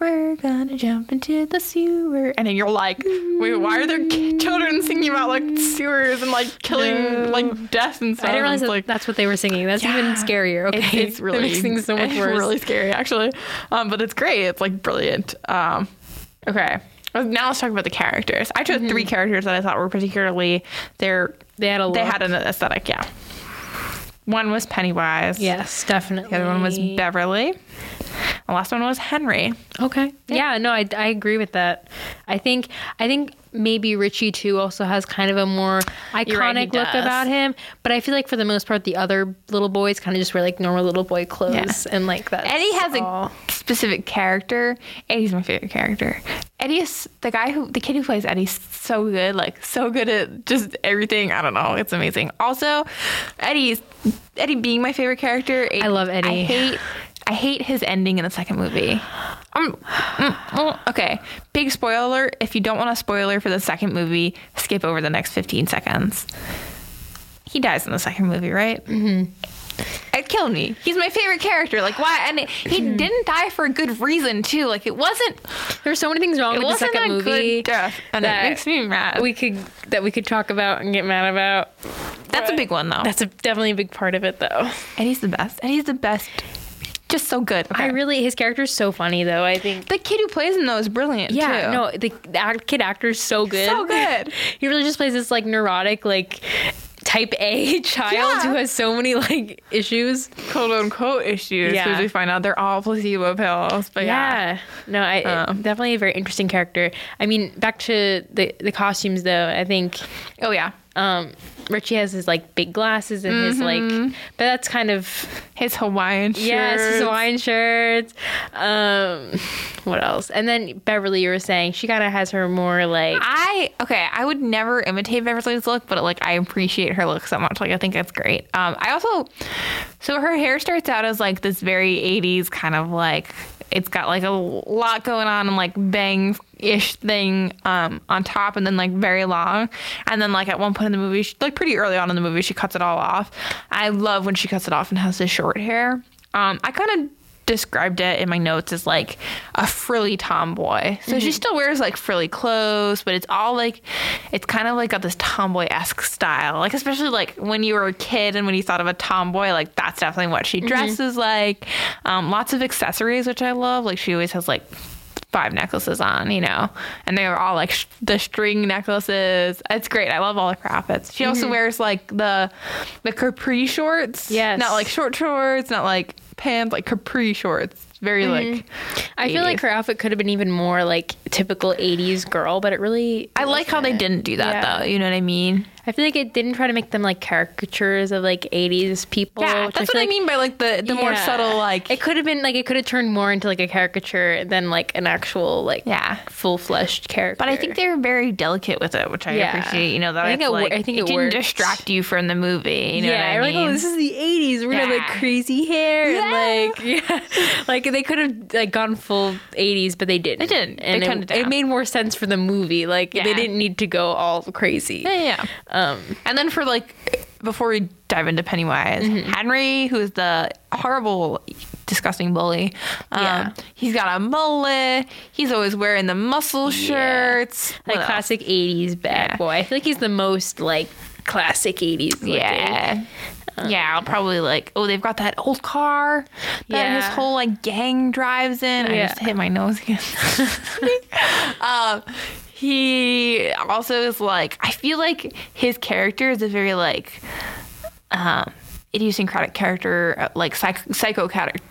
[SPEAKER 2] we're gonna jump into the sewer, and then you're like, wait, why are there children singing about like sewers and like killing
[SPEAKER 1] No.
[SPEAKER 2] like death and stuff?
[SPEAKER 1] I didn't realize that
[SPEAKER 2] like
[SPEAKER 1] that's what they were singing. That's even scarier.
[SPEAKER 2] It's-
[SPEAKER 1] Okay,
[SPEAKER 2] It's, [laughs] really
[SPEAKER 1] that makes things so much [laughs]
[SPEAKER 2] it's
[SPEAKER 1] worse.
[SPEAKER 2] Really scary, actually. Um, but it's great. It's like brilliant. Um, okay. Now let's talk about the characters. I chose three characters that I thought were particularly they're
[SPEAKER 1] They had a
[SPEAKER 2] they had an aesthetic. Yeah. One was Pennywise.
[SPEAKER 1] Yes, definitely.
[SPEAKER 2] The other one was Beverly. The last one was Henry.
[SPEAKER 1] Okay. Yeah. no, I, I agree with that. I think I think maybe Richie too also has kind of a more
[SPEAKER 2] You're right,
[SPEAKER 1] iconic look
[SPEAKER 2] does.
[SPEAKER 1] about him. But I feel like for the most part, the other little boys kind of just wear like normal little boy clothes and like that.
[SPEAKER 2] Eddie has
[SPEAKER 1] all.
[SPEAKER 2] a specific character. Eddie's my favorite character. Eddie is the guy who, the kid who plays Eddie's so good, like so good at just everything. I don't know. It's amazing. Also, Eddie's, Eddie being my favorite character.
[SPEAKER 1] I love Eddie.
[SPEAKER 2] I hate, I hate his ending in the second movie. Um, mm, okay, big spoiler. If you don't want a spoiler for the second movie, skip over the next 15 seconds. He dies in the second movie, right? Mm-hmm. It killed me. He's my favorite character. Like why? And it, he
[SPEAKER 1] Mm-hmm.
[SPEAKER 2] didn't die for a good reason too. Like it wasn't.
[SPEAKER 1] There's so many things wrong with the second
[SPEAKER 2] a
[SPEAKER 1] movie
[SPEAKER 2] good death, and it
[SPEAKER 1] that
[SPEAKER 2] makes me mad.
[SPEAKER 1] we could that we could talk about and get mad about.
[SPEAKER 2] That's a big one though.
[SPEAKER 1] That's a, definitely a big part of it, though.
[SPEAKER 2] Eddie's the best. Eddie's the best. Just so good. Okay.
[SPEAKER 1] I really his character's so funny though. I think.
[SPEAKER 2] the kid who plays him though is brilliant.
[SPEAKER 1] Yeah,
[SPEAKER 2] too.
[SPEAKER 1] no, the, the act, kid actor's so good.
[SPEAKER 2] So [laughs] good.
[SPEAKER 1] he really just plays this like neurotic, like type A [laughs] child
[SPEAKER 2] Yeah.
[SPEAKER 1] who has so many like issues.
[SPEAKER 2] quote unquote issues.
[SPEAKER 1] Yeah.
[SPEAKER 2] Because we find out they're all placebo pills. But yeah.
[SPEAKER 1] Yeah, no, I
[SPEAKER 2] Um.
[SPEAKER 1] definitely a very interesting character. I mean, back to the the costumes though. I think
[SPEAKER 2] Oh yeah.
[SPEAKER 1] um, Richie has his like big glasses and his like, but that's kind of [laughs]
[SPEAKER 2] His Hawaiian shirt.
[SPEAKER 1] yes, his Hawaiian shirts. Um, what else? And then Beverly, you were saying she kind of has her more like
[SPEAKER 2] I okay. I would never imitate Beverly's look, but like I appreciate her look so much. Like I think that's great. Um, I also so her hair starts out as like this very '80s kind of like it's got like a lot going on and like bang ish thing um on top and then like very long. And then like at one point in the movie she, like pretty early on in the movie she cuts it all off. I love when she cuts it off and has this short hair. Um i kind of described it in my notes as like a frilly tomboy. So she still wears like frilly clothes, but it's all like it's kind of like got this tomboy esque style. Like especially like when you were a kid and when you thought of a tomboy, like that's definitely what she dresses like. Um, lots of accessories, which I love. Like she always has like five necklaces on, you know, and they were all like sh- the string necklaces. It's great. I love all the outfits. She also mm-hmm. wears like the the capri shorts.
[SPEAKER 1] Yes.
[SPEAKER 2] not like short shorts, not like pants, like capri shorts. Very mm-hmm. like.
[SPEAKER 1] I feel like her outfit could have been even more like typical 80s girl, but it really.
[SPEAKER 2] I like how they didn't do that
[SPEAKER 1] Yeah.
[SPEAKER 2] though. You know what I mean?
[SPEAKER 1] I feel like it didn't try to make them like caricatures of like 80s people.
[SPEAKER 2] Yeah, that's
[SPEAKER 1] feel
[SPEAKER 2] what I mean by like the the more subtle like.
[SPEAKER 1] It could have been like it could have turned more into like a caricature than like an actual like
[SPEAKER 2] Yeah.
[SPEAKER 1] full fleshed character.
[SPEAKER 2] but I think they were very delicate with it, which I
[SPEAKER 1] Yeah.
[SPEAKER 2] appreciate. You know that
[SPEAKER 1] I think it
[SPEAKER 2] like,
[SPEAKER 1] I think it
[SPEAKER 2] didn't
[SPEAKER 1] worked.
[SPEAKER 2] distract you from the movie. You know
[SPEAKER 1] yeah,
[SPEAKER 2] what I
[SPEAKER 1] you're
[SPEAKER 2] mean?
[SPEAKER 1] like, oh, this is the '80s. We're gonna have like crazy hair
[SPEAKER 2] Yeah.
[SPEAKER 1] and like, [laughs] yeah, like they could have like gone full '80s, but they didn't.
[SPEAKER 2] They didn't. They
[SPEAKER 1] and
[SPEAKER 2] toned
[SPEAKER 1] it,
[SPEAKER 2] it
[SPEAKER 1] it made more sense for the movie. Like
[SPEAKER 2] Yeah.
[SPEAKER 1] they didn't need to go all crazy.
[SPEAKER 2] yeah, yeah. yeah.
[SPEAKER 1] Um,
[SPEAKER 2] And then for like, before we dive into Pennywise,
[SPEAKER 1] Mm-hmm.
[SPEAKER 2] Henry, who is the horrible, disgusting bully. Um,
[SPEAKER 1] Yeah.
[SPEAKER 2] He's got a mullet. He's always wearing the muscle shirts.
[SPEAKER 1] like classic '80s bad
[SPEAKER 2] Yeah.
[SPEAKER 1] boy. I feel like he's the most like classic '80s. looking.
[SPEAKER 2] Yeah. yeah, I'll probably like, oh, they've got that old car that his whole like gang drives in. I just hit my nose again. [laughs] [laughs] um, he also is like, I feel like his character is a very like, um, idiosyncratic character, uh, like psych- psycho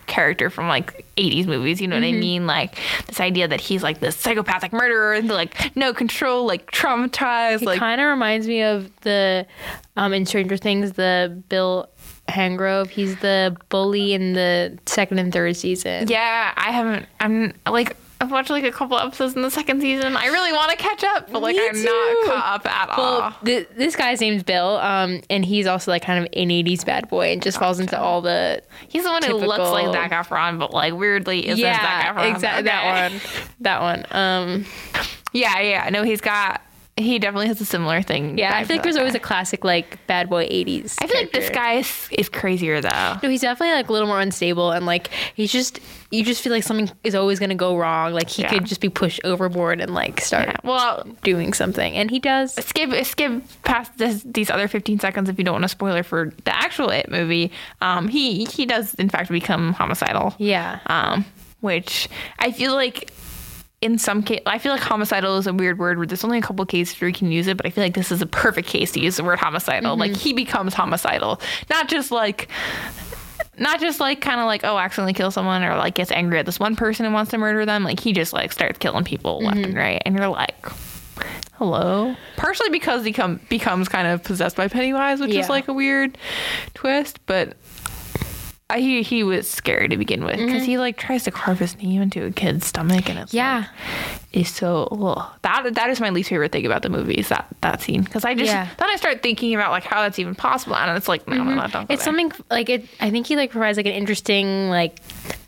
[SPEAKER 2] character from like 80s movies. You know
[SPEAKER 1] Mm-hmm.
[SPEAKER 2] what I mean? Like this idea that he's like this psychopathic murderer and like no control, like traumatized,
[SPEAKER 1] He
[SPEAKER 2] like
[SPEAKER 1] kind of reminds me of the um in Stranger Things, the Bill Hargrove. He's the bully in the second and third season.
[SPEAKER 2] Yeah, I haven't. I'm like I've watched like a couple episodes in the second season. I really want to catch up, but like
[SPEAKER 1] Me
[SPEAKER 2] I'm
[SPEAKER 1] too.
[SPEAKER 2] not caught up at all.
[SPEAKER 1] Well, th- this guy's name's Bill, um, and he's also like kind of an '80s bad boy, and just falls into all the
[SPEAKER 2] He's the one who looks
[SPEAKER 1] typical-
[SPEAKER 2] like Zac Efron, but like weirdly isn't Zac
[SPEAKER 1] yeah,
[SPEAKER 2] Efron.
[SPEAKER 1] exactly
[SPEAKER 2] Okay.
[SPEAKER 1] that one, that one. Um,
[SPEAKER 2] Yeah, yeah. No, he's got. He definitely has a similar thing.
[SPEAKER 1] yeah, I feel like there's
[SPEAKER 2] that
[SPEAKER 1] always a classic like bad boy '80s.
[SPEAKER 2] I feel like this guy is, is crazier though.
[SPEAKER 1] No, he's definitely like a little more unstable, and like he's just you just feel like something is always gonna go wrong. Like he
[SPEAKER 2] Yeah.
[SPEAKER 1] could just be pushed overboard and like start
[SPEAKER 2] Yeah. Well,
[SPEAKER 1] doing something, and he does.
[SPEAKER 2] skip skip past this, these other 15 seconds if you don't want a spoiler for the actual It movie. Um, he he does in fact become homicidal.
[SPEAKER 1] Yeah,
[SPEAKER 2] Um, which I feel like in some case, I feel like homicidal is a weird word where there's only a couple of cases where you can use it, but I feel like this is a perfect case to use the word homicidal. Mm-hmm. Like he becomes homicidal, not just like. Not just like kind of like oh accidentally kill someone or like gets angry at this one person and wants to murder them like he just like starts killing people left and mm-hmm. right and you're like hello partially because he come, becomes kind of possessed by Pennywise which
[SPEAKER 1] Yeah.
[SPEAKER 2] is like a weird twist but I, he he was scary to begin with because he like tries to carve his name into a kid's stomach and it's
[SPEAKER 1] Mm-hmm. yeah.
[SPEAKER 2] like, is so ugh. that that is my least favorite thing about the movie is that that scene because I just
[SPEAKER 1] Yeah. Mm-hmm.
[SPEAKER 2] then I start thinking about like how that's even possible and it's like no no no don't go
[SPEAKER 1] It's
[SPEAKER 2] there.
[SPEAKER 1] something like it. I think he like provides like an interesting like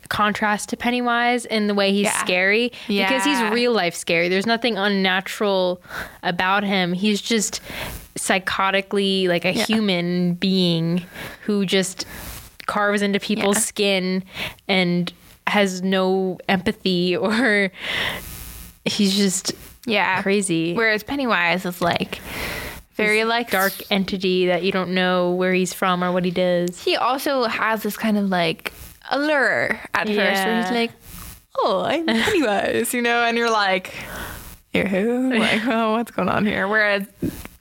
[SPEAKER 1] contrast to Pennywise in the way he's
[SPEAKER 2] Yeah.
[SPEAKER 1] scary because he's real life scary. There's nothing unnatural about him. He's just psychotically like a human being who just carves into people's
[SPEAKER 2] Yeah.
[SPEAKER 1] skin and has no empathy [laughs] or he's just
[SPEAKER 2] yeah
[SPEAKER 1] crazy.
[SPEAKER 2] whereas Pennywise is like very like
[SPEAKER 1] dark entity that you don't know where he's from or what he does.
[SPEAKER 2] he also has this kind of like allure at first where he's like, oh, I'm [laughs] Pennywise, you know, and you're like, you're who? Like, oh, [laughs] what's going on here? Whereas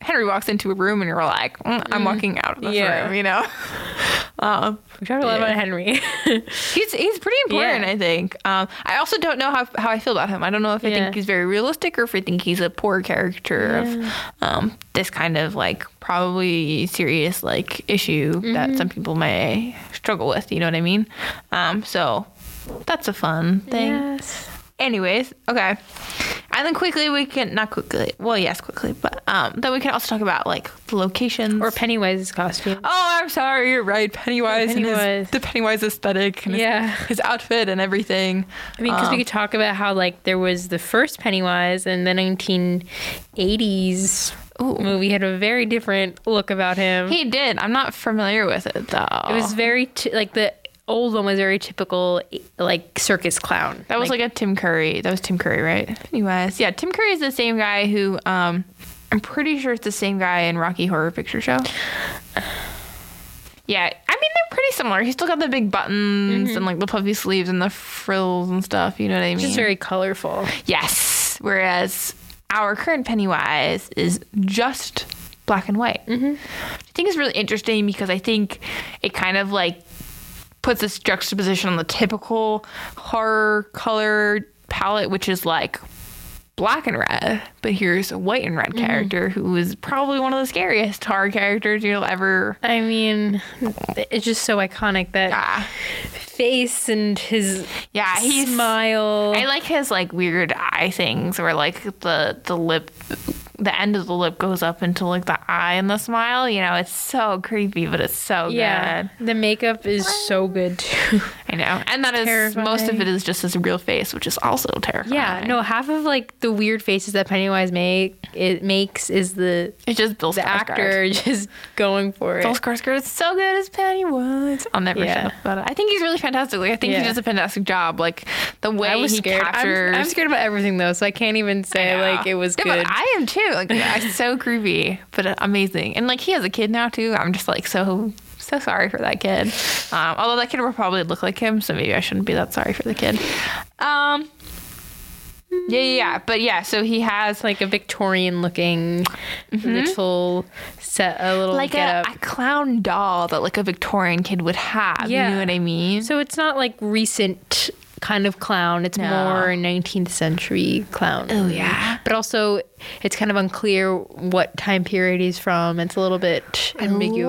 [SPEAKER 2] Henry walks into a room and you're like, mm, I'm walking out of this
[SPEAKER 1] Yeah.
[SPEAKER 2] room, you know? [laughs] Um,
[SPEAKER 1] We talked a lot
[SPEAKER 2] Yeah.
[SPEAKER 1] about Henry. [laughs]
[SPEAKER 2] he's he's pretty important,
[SPEAKER 1] Yeah.
[SPEAKER 2] I think. Um, I also don't know how, how I feel about him. I don't know if I think he's very realistic or if I think he's a poor caricature of um, this kind of like probably serious like issue
[SPEAKER 1] Mm-hmm.
[SPEAKER 2] that some people may struggle with. You know what I mean? Um, so that's a fun thing.
[SPEAKER 1] Yes.
[SPEAKER 2] Anyways, okay. And then quickly we can not quickly. Well, yes, quickly, but um, then we can also talk about like the locations
[SPEAKER 1] Or Pennywise's costume.
[SPEAKER 2] Oh, I'm sorry. You're right. Pennywise, and
[SPEAKER 1] Pennywise.
[SPEAKER 2] his, the Pennywise aesthetic, and
[SPEAKER 1] Yeah.
[SPEAKER 2] his outfit and everything.
[SPEAKER 1] I mean, because we
[SPEAKER 2] Um,
[SPEAKER 1] could talk about how like there was the first Pennywise and the 1980s
[SPEAKER 2] Ooh.
[SPEAKER 1] movie had a very different look about him.
[SPEAKER 2] he did. I'm not familiar with it though.
[SPEAKER 1] it was very t- like the old one was very typical like circus clown.
[SPEAKER 2] that was like, a Tim Curry. That was Tim Curry, right? Pennywise. Yeah, Tim Curry is the same guy who. Um, I'm pretty sure it's the same guy in Rocky Horror Picture Show. Yeah, I mean they're pretty similar. He's still got the big buttons and like the puffy sleeves and the frills and stuff. You know what I mean?
[SPEAKER 1] just very colorful.
[SPEAKER 2] Yes. Whereas our current Pennywise is just black and white. Mm-hmm. I think it's really interesting because I think it kind of like puts this juxtaposition on the typical horror color palette, which is like black and red. But here's a white and red character who is probably one of the scariest horror characters you'll ever.
[SPEAKER 1] I mean, it's just so iconic that
[SPEAKER 2] Ah,
[SPEAKER 1] face and his
[SPEAKER 2] yeah, he's
[SPEAKER 1] smile.
[SPEAKER 2] I like his like weird eye things where like the the lip the end of the lip goes up into like the eye and the smile. You know, it's so creepy, but it's so
[SPEAKER 1] yeah,
[SPEAKER 2] good.
[SPEAKER 1] the makeup is so good too.
[SPEAKER 2] I know. And that is most of it is just his real face, which is also terrifying.
[SPEAKER 1] Yeah, no, half of like the weird faces that Pennywise make it makes is the
[SPEAKER 2] It's just Bill
[SPEAKER 1] the
[SPEAKER 2] Skarsgård.
[SPEAKER 1] actor [laughs] just going for
[SPEAKER 2] Bill
[SPEAKER 1] it.
[SPEAKER 2] Skarsgård is so good as Pennywise. I'll never
[SPEAKER 1] Yeah.
[SPEAKER 2] about it. I think he's really fantastic. Like, I think he
[SPEAKER 1] Yeah.
[SPEAKER 2] does a fantastic job. Like the way
[SPEAKER 1] I was
[SPEAKER 2] he
[SPEAKER 1] scared. I'm,
[SPEAKER 2] captures.
[SPEAKER 1] I'm scared about everything though, so I can't even say like it was
[SPEAKER 2] Yeah,
[SPEAKER 1] good.
[SPEAKER 2] But I am too. Like it's so creepy, but amazing. And like he has a kid now too. I'm just like so so sorry for that kid. Um, although that kid will probably look like him, so maybe I shouldn't be that sorry for the kid. Um. Yeah, yeah, yeah. But yeah, so he has
[SPEAKER 1] like a Victorian looking little set, a little
[SPEAKER 2] Mm-hmm. like a, a clown doll that like a Victorian kid would have.
[SPEAKER 1] Yeah.
[SPEAKER 2] You know what I mean?
[SPEAKER 1] So it's not like recent kind of clown. It's
[SPEAKER 2] No.
[SPEAKER 1] more 19th century clown.
[SPEAKER 2] Oh, yeah.
[SPEAKER 1] But also, it's kind of unclear what time period he's from. It's a little bit ambiguous.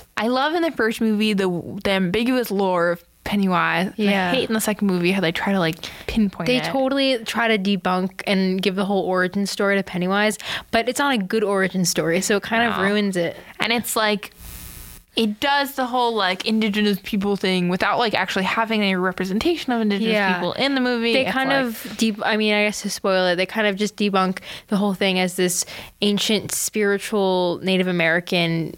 [SPEAKER 2] love, I love in the first movie the the ambiguous lore of Pennywise. And
[SPEAKER 1] Yeah.
[SPEAKER 2] I hate in the second movie how they try to like pinpoint
[SPEAKER 1] They
[SPEAKER 2] it.
[SPEAKER 1] totally try to debunk and give the whole origin story to Pennywise, but it's not a good origin story, so it kind of ruins it.
[SPEAKER 2] and it's like it does the whole like indigenous people thing without like actually having any representation of indigenous
[SPEAKER 1] Yeah.
[SPEAKER 2] people in the movie.
[SPEAKER 1] They
[SPEAKER 2] It's
[SPEAKER 1] kind
[SPEAKER 2] like-
[SPEAKER 1] of deep. I mean, I guess to spoil it, they kind of just debunk the whole thing as this ancient spiritual Native American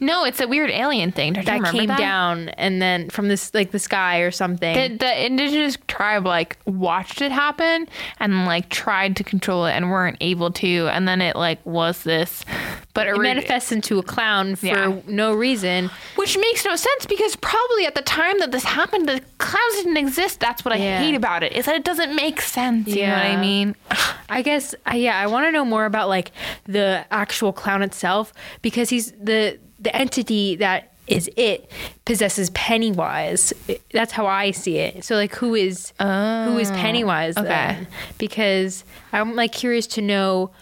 [SPEAKER 2] no, it's a weird alien thing. Don't
[SPEAKER 1] that came
[SPEAKER 2] that?
[SPEAKER 1] down and then from this like the sky or something.
[SPEAKER 2] The, the indigenous tribe like watched it happen and like tried to control it and weren't able to, and then it like was this, but
[SPEAKER 1] it
[SPEAKER 2] ori-
[SPEAKER 1] manifests into a clown for
[SPEAKER 2] Yeah.
[SPEAKER 1] no reason.
[SPEAKER 2] Which makes no sense because probably at the time that this happened, the clowns didn't exist. That's what I
[SPEAKER 1] Yeah.
[SPEAKER 2] hate about it is that it doesn't make sense. You know what I mean?
[SPEAKER 1] I guess yeah, I want to know more about like the actual clown itself because he's the the entity that is it possesses Pennywise. That's how I see it. So like who is who is Pennywise
[SPEAKER 2] okay.
[SPEAKER 1] then? Because I'm like curious to know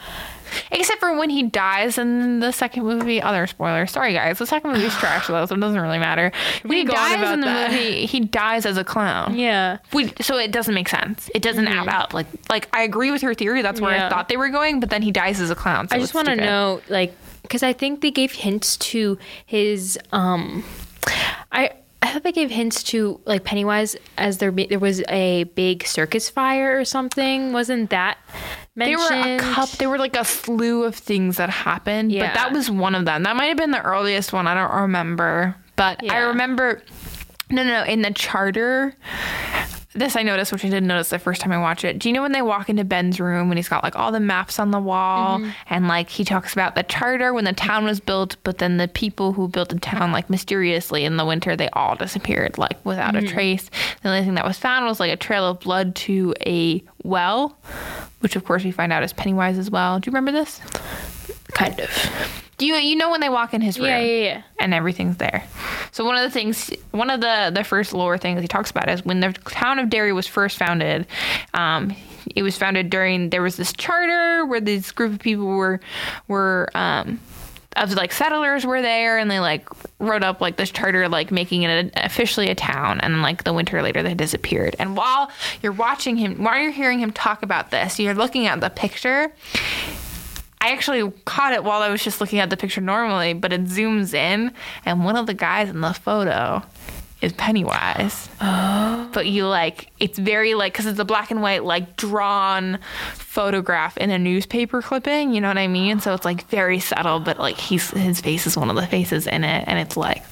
[SPEAKER 2] Except for when he dies in the second movie. Other spoilers. Sorry guys, the second movie's [sighs] trash though, so it doesn't really matter. When he
[SPEAKER 1] can go on
[SPEAKER 2] dies in the
[SPEAKER 1] that.
[SPEAKER 2] movie, he dies as a clown.
[SPEAKER 1] yeah.
[SPEAKER 2] We, so it doesn't make sense. It doesn't add up. Like like I agree with her theory. That's where I
[SPEAKER 1] Mm-hmm.
[SPEAKER 2] Thought they were going, but then he dies as a clown. So
[SPEAKER 1] I just
[SPEAKER 2] want to
[SPEAKER 1] know like because I think they gave hints to his um I I thought they gave hints to like Pennywise as there be, there was a big circus fire or something. Wasn't that
[SPEAKER 2] There
[SPEAKER 1] mentioned?
[SPEAKER 2] were a cup. There were like a slew of things that happened,
[SPEAKER 1] Yeah.
[SPEAKER 2] but that was one of them. That might have been the earliest one. I don't remember, but I remember. No, no, no. In the charter, this I noticed, which I didn't notice the first time I watched it. Do you know when they walk into Ben's room and he's got like all the maps on the wall
[SPEAKER 1] Mm-hmm.
[SPEAKER 2] and like he talks about the charter when the town was built, but then the people who built the town like mysteriously in the winter they all disappeared like without
[SPEAKER 1] Mm-hmm.
[SPEAKER 2] a trace. The only thing that was found was like a trail of blood to a well, which of course we find out is Pennywise as well. Do you remember this?
[SPEAKER 1] kind of.
[SPEAKER 2] Do you you know when they walk in his room?
[SPEAKER 1] Yeah, yeah, yeah.
[SPEAKER 2] and everything's there. So one of the things, one of the the first lore things he talks about is when the town of Derry was first founded. Um, it was founded during there was this charter where this group of people were were um, of like settlers were there and they like wrote up like this charter like making it a, officially a town and like the winter later they disappeared and while you're watching him while you're hearing him talk about this you're looking at the picture I actually caught it while I was just looking at the picture normally, but it zooms in, and one of the guys in the photo is Pennywise. Oh. [gasps] But you like, it's very like, because it's a black and white, like drawn photograph in a newspaper clipping, you know what I mean? So it's like very subtle, but like he's, his face is one of the faces in it, and it's like,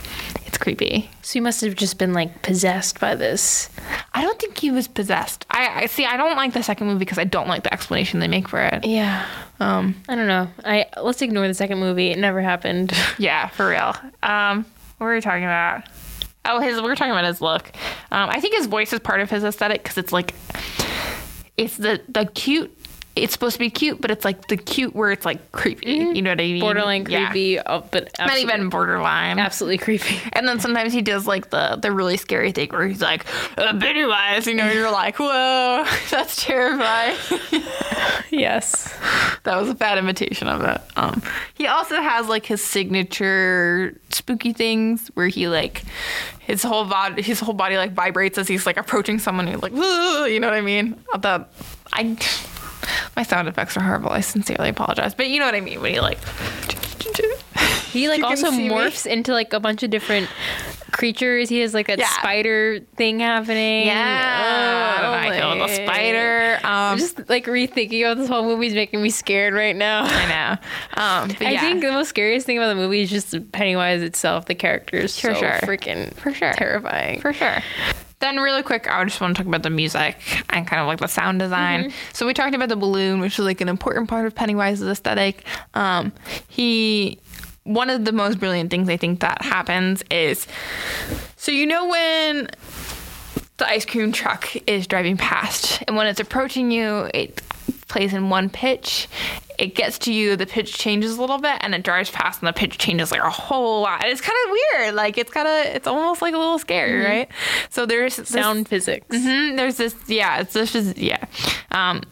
[SPEAKER 2] it's creepy.
[SPEAKER 1] So you must have just been like possessed by this.
[SPEAKER 2] I don't think he was possessed. I, I see, I don't like the second movie because I don't like the explanation they make for it.
[SPEAKER 1] Yeah.
[SPEAKER 2] Um,
[SPEAKER 1] I don't know. I let's ignore the second movie. It never happened. [laughs]
[SPEAKER 2] Yeah, for real. Um, what were we talking about? Oh, his. We were talking about his look. Um, I think his voice is part of his aesthetic because it's like, it's the the cute. It's supposed to be cute, but it's like the cute where it's like creepy. You know what I mean?
[SPEAKER 1] Borderline
[SPEAKER 2] Yeah.
[SPEAKER 1] creepy, oh, but
[SPEAKER 2] Not even borderline.
[SPEAKER 1] absolutely creepy. [laughs]
[SPEAKER 2] And then sometimes he does like the the really scary thing where he's like uh, Pennywise. You know, you're like, whoa, [laughs] that's terrifying. [laughs]
[SPEAKER 1] yes.
[SPEAKER 2] that was a bad imitation of it. Um, he also has like his signature spooky things where he like his whole body, his whole body like vibrates as he's like approaching someone. He's like, you know what I mean? I thought I, my sound effects are horrible. I sincerely apologize, but you know what I mean when he like.
[SPEAKER 1] He like also
[SPEAKER 2] see me.
[SPEAKER 1] morphs into like a bunch of different creatures. He has like a
[SPEAKER 2] Yeah.
[SPEAKER 1] spider thing happening.
[SPEAKER 2] Yeah,
[SPEAKER 1] Oh,
[SPEAKER 2] I a
[SPEAKER 1] my-
[SPEAKER 2] spider.
[SPEAKER 1] I'm
[SPEAKER 2] Um,
[SPEAKER 1] just like rethinking about this whole movie is making me scared right now.
[SPEAKER 2] I know. [laughs] Um, but
[SPEAKER 1] I
[SPEAKER 2] yeah.
[SPEAKER 1] think the most scariest thing about the movie is just Pennywise itself. The characters
[SPEAKER 2] For
[SPEAKER 1] so
[SPEAKER 2] sure.
[SPEAKER 1] freaking
[SPEAKER 2] For sure.
[SPEAKER 1] terrifying.
[SPEAKER 2] For sure. Then, really quick, I just want to talk about the music and kind of like the sound design. So, we talked about the balloon, which is like an important part of Pennywise's aesthetic. Um, he, one of the most brilliant things I think that happens is so, you know, when the ice cream truck is driving past, and when it's approaching you, it plays in one pitch. It gets to you, the pitch changes a little bit, and it drives past, and the pitch changes like a whole lot. And it's kind of weird. Like it's kind of, it's almost like a little scary, right? So there's this-
[SPEAKER 1] Sound physics.
[SPEAKER 2] Mhm, there's this, yeah, it's this is, yeah. Um,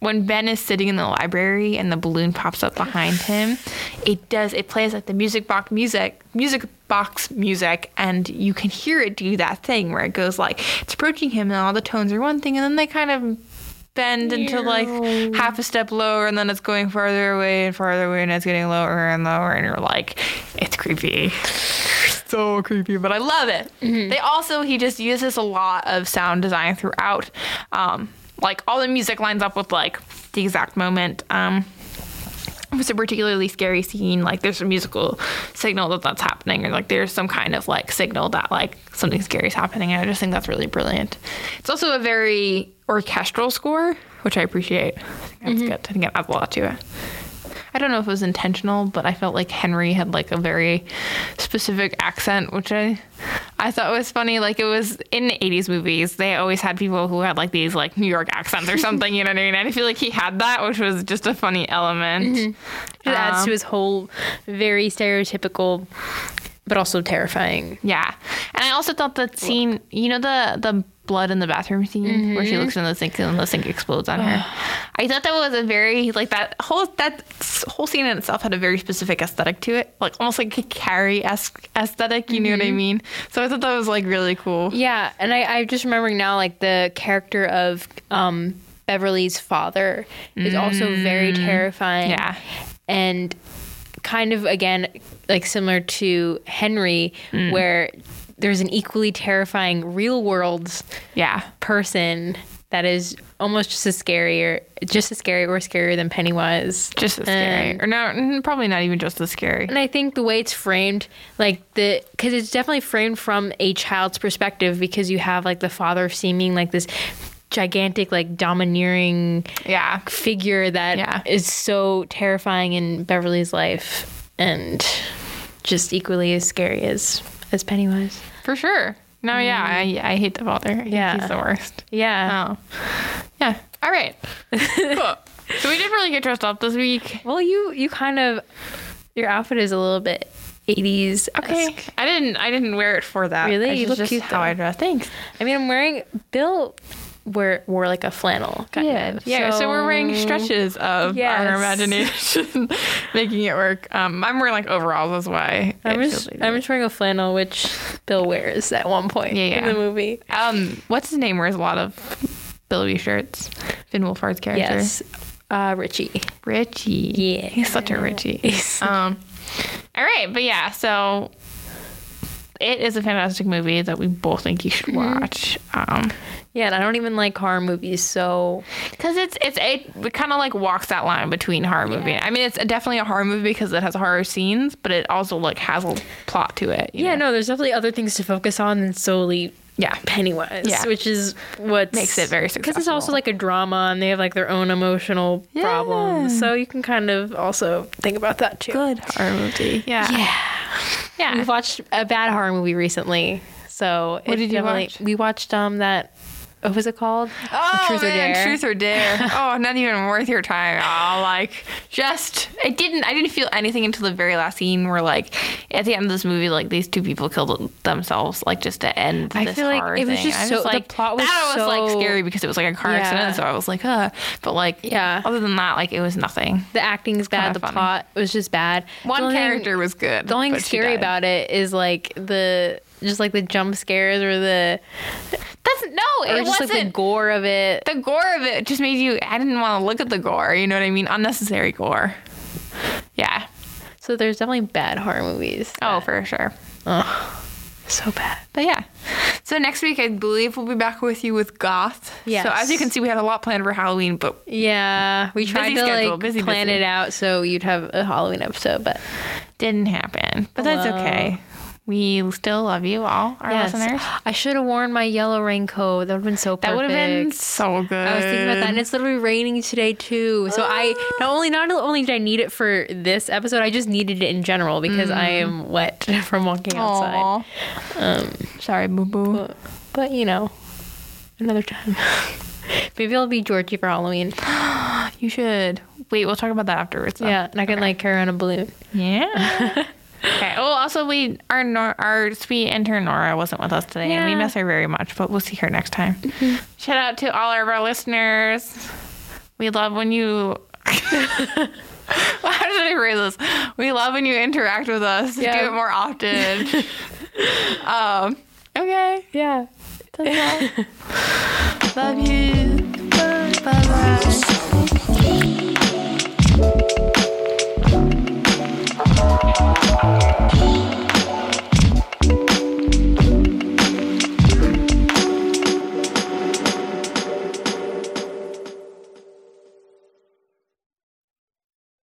[SPEAKER 2] when Ben is sitting in the library and the balloon pops up behind him, it does, it plays like the music box music, music box music and you can hear it do that thing where it goes like it's approaching him and all the tones are one thing and then they kind of bend into like half a step lower and then it's going farther away and farther away and it's getting lower and lower and you're like it's creepy. [laughs] So creepy but i love it. They also he just uses a lot of sound design throughout um like all the music lines up with like the exact moment um it's a particularly scary scene, like there's a musical signal that that's happening, or like there's some kind of like signal that like something scary is happening. And I just think that's really brilliant. It's also a very orchestral score, which I appreciate. I think that's mm-hmm. good. I think it adds a lot to it. I don't know if it was intentional, but I felt like Henry had like a very specific accent, which I I thought was funny. Like it was in 80s movies, they always had people who had like these like New York accents or [laughs] something, you know what I mean? And I feel like he had that, which was just a funny element.
[SPEAKER 1] It adds
[SPEAKER 2] Um,
[SPEAKER 1] to his whole very stereotypical, but also terrifying.
[SPEAKER 2] Yeah, and I also thought that scene, you know, the the blood in the bathroom scene where she mm-hmm. looks in the sink and the sink explodes on her. I thought that was a very like that whole that whole scene in itself had a very specific aesthetic to it, like almost like a Carrie esque aesthetic. You know what I mm-hmm. mean? So I thought that was like really cool.
[SPEAKER 1] Yeah, and I, I just remembering now, like the character of um, Beverly's father is also very mm. terrifying.
[SPEAKER 2] Yeah.
[SPEAKER 1] and kind of again like similar to Henry, mm. where there's an equally terrifying real world
[SPEAKER 2] Yeah,
[SPEAKER 1] person that is almost just as scary or just as scary or scarier than Pennywise.
[SPEAKER 2] just as scary, or no, probably not even just as scary.
[SPEAKER 1] And I think the way it's framed, like the, because it's definitely framed from a child's perspective, because you have like the father seeming like this gigantic, like domineering
[SPEAKER 2] Yeah,
[SPEAKER 1] figure that is
[SPEAKER 2] Yeah.
[SPEAKER 1] so terrifying in Beverly's life, and just equally as scary as as Pennywise.
[SPEAKER 2] for sure. No, yeah, mm. I, I hate the father.
[SPEAKER 1] Yeah.
[SPEAKER 2] he's the worst.
[SPEAKER 1] Yeah.
[SPEAKER 2] Oh, yeah. All right. [laughs] cool. So we didn't really get dressed up this week.
[SPEAKER 1] Well, you you kind of your outfit is a little bit 80s.
[SPEAKER 2] Okay. I didn't. I didn't wear it for that.
[SPEAKER 1] Really?
[SPEAKER 2] It's
[SPEAKER 1] You look
[SPEAKER 2] just
[SPEAKER 1] cute,
[SPEAKER 2] how
[SPEAKER 1] though.
[SPEAKER 2] I dress. Thanks.
[SPEAKER 1] I mean, I'm wearing Bill wore wore like a flannel kind of.
[SPEAKER 2] Yeah. So, we're wearing stretches of
[SPEAKER 1] Yes.
[SPEAKER 2] our imagination, [laughs] making it work. Um, I'm wearing like overalls. That's why.
[SPEAKER 1] I'm just,
[SPEAKER 2] like
[SPEAKER 1] I'm just wearing a flannel, which Bill wears at one point
[SPEAKER 2] Yeah, yeah.
[SPEAKER 1] in the movie.
[SPEAKER 2] Um, what's his name? Wears a lot of Billy shirts. Finn Wolfhard's character.
[SPEAKER 1] Yes, uh, Richie.
[SPEAKER 2] Richie.
[SPEAKER 1] Yeah.
[SPEAKER 2] He's such a Richie. Um, all right, but yeah, so it is a fantastic movie that we both think you should watch. Um,
[SPEAKER 1] Yeah, and I don't even like horror movies, so
[SPEAKER 2] because it's it's it, it kind of like walks that line between horror movie. I mean, it's definitely a horror movie because it has horror scenes, but it also like has a plot to it. you
[SPEAKER 1] yeah,
[SPEAKER 2] know?
[SPEAKER 1] no, there's definitely other things to focus on than solely
[SPEAKER 2] yeah,
[SPEAKER 1] Pennywise,
[SPEAKER 2] Yeah.
[SPEAKER 1] which is what
[SPEAKER 2] Makes it very successful
[SPEAKER 1] Because it's also like a drama, and they have like their own emotional problems, so you can kind of also think about that too.
[SPEAKER 2] good horror movie. Yeah,
[SPEAKER 1] Yeah.
[SPEAKER 2] yeah.
[SPEAKER 1] We've watched a bad horror movie recently, so
[SPEAKER 2] What
[SPEAKER 1] it
[SPEAKER 2] did you watch?
[SPEAKER 1] We watched um that. What was it called?
[SPEAKER 2] Oh,
[SPEAKER 1] Truth or Dare.
[SPEAKER 2] Truth or Dare. [laughs] oh, not even worth your time. Oh, like just I didn't I didn't feel anything until the very last scene where like at the end of this movie like these two people killed themselves like just to end
[SPEAKER 1] I
[SPEAKER 2] this
[SPEAKER 1] feel like it was
[SPEAKER 2] thing.
[SPEAKER 1] just
[SPEAKER 2] I
[SPEAKER 1] so- the
[SPEAKER 2] like,
[SPEAKER 1] plot was
[SPEAKER 2] that was like
[SPEAKER 1] so-
[SPEAKER 2] scary because it was like a car
[SPEAKER 1] Yeah.
[SPEAKER 2] accident so I was like uh but like
[SPEAKER 1] Yeah.
[SPEAKER 2] other than that like it was nothing.
[SPEAKER 1] The acting's bad. The
[SPEAKER 2] funny.
[SPEAKER 1] plot was just bad.
[SPEAKER 2] One
[SPEAKER 1] The only thing-
[SPEAKER 2] character was good.
[SPEAKER 1] The only thing scary about it is like the just like the jump scares or the
[SPEAKER 2] that's no it
[SPEAKER 1] just
[SPEAKER 2] wasn't
[SPEAKER 1] like the gore of it.
[SPEAKER 2] the gore of it just made you I didn't want to look at the gore, you know what I mean? Unnecessary gore. Yeah.
[SPEAKER 1] So there's definitely bad horror movies.
[SPEAKER 2] Oh, for sure.
[SPEAKER 1] oh so bad.
[SPEAKER 2] But yeah. So next week, I believe we'll be back with you with Goth.
[SPEAKER 1] yeah
[SPEAKER 2] So as you can see, we had a lot planned for Halloween, but
[SPEAKER 1] Yeah, we tried to
[SPEAKER 2] schedule,
[SPEAKER 1] like
[SPEAKER 2] busy,
[SPEAKER 1] plan
[SPEAKER 2] busy.
[SPEAKER 1] it out so you'd have a Halloween episode, but
[SPEAKER 2] didn't happen. But that's okay. We still love you all, our
[SPEAKER 1] yes,
[SPEAKER 2] listeners.
[SPEAKER 1] I should have worn my yellow raincoat. That would have been so perfect.
[SPEAKER 2] That would have been so good.
[SPEAKER 1] I was thinking about that, and it's literally raining today too. So I not only not only did I need it for this episode, I just needed it in general because I am wet [laughs] from walking outside.
[SPEAKER 2] Um, Sorry, boo boo.
[SPEAKER 1] But you know, another time. [laughs] Maybe I'll be Georgie for Halloween. [gasps]
[SPEAKER 2] You should. Wait, we'll talk about that afterwards. though.
[SPEAKER 1] Yeah, and I can like carry on a balloon.
[SPEAKER 2] Yeah. [laughs] Okay. Well, also we our Nor- our sweet intern Nora wasn't with us today, yeah. and we miss her very much. But we'll see her next time. Mm-hmm. Shout out to all of our listeners. We love when you. [laughs] how did I phrase this? We love when you interact with us.
[SPEAKER 1] Yeah.
[SPEAKER 2] Do it more often. [laughs] um. Okay.
[SPEAKER 1] Yeah. [laughs]
[SPEAKER 2] Love you. Bye. Bye. Bye.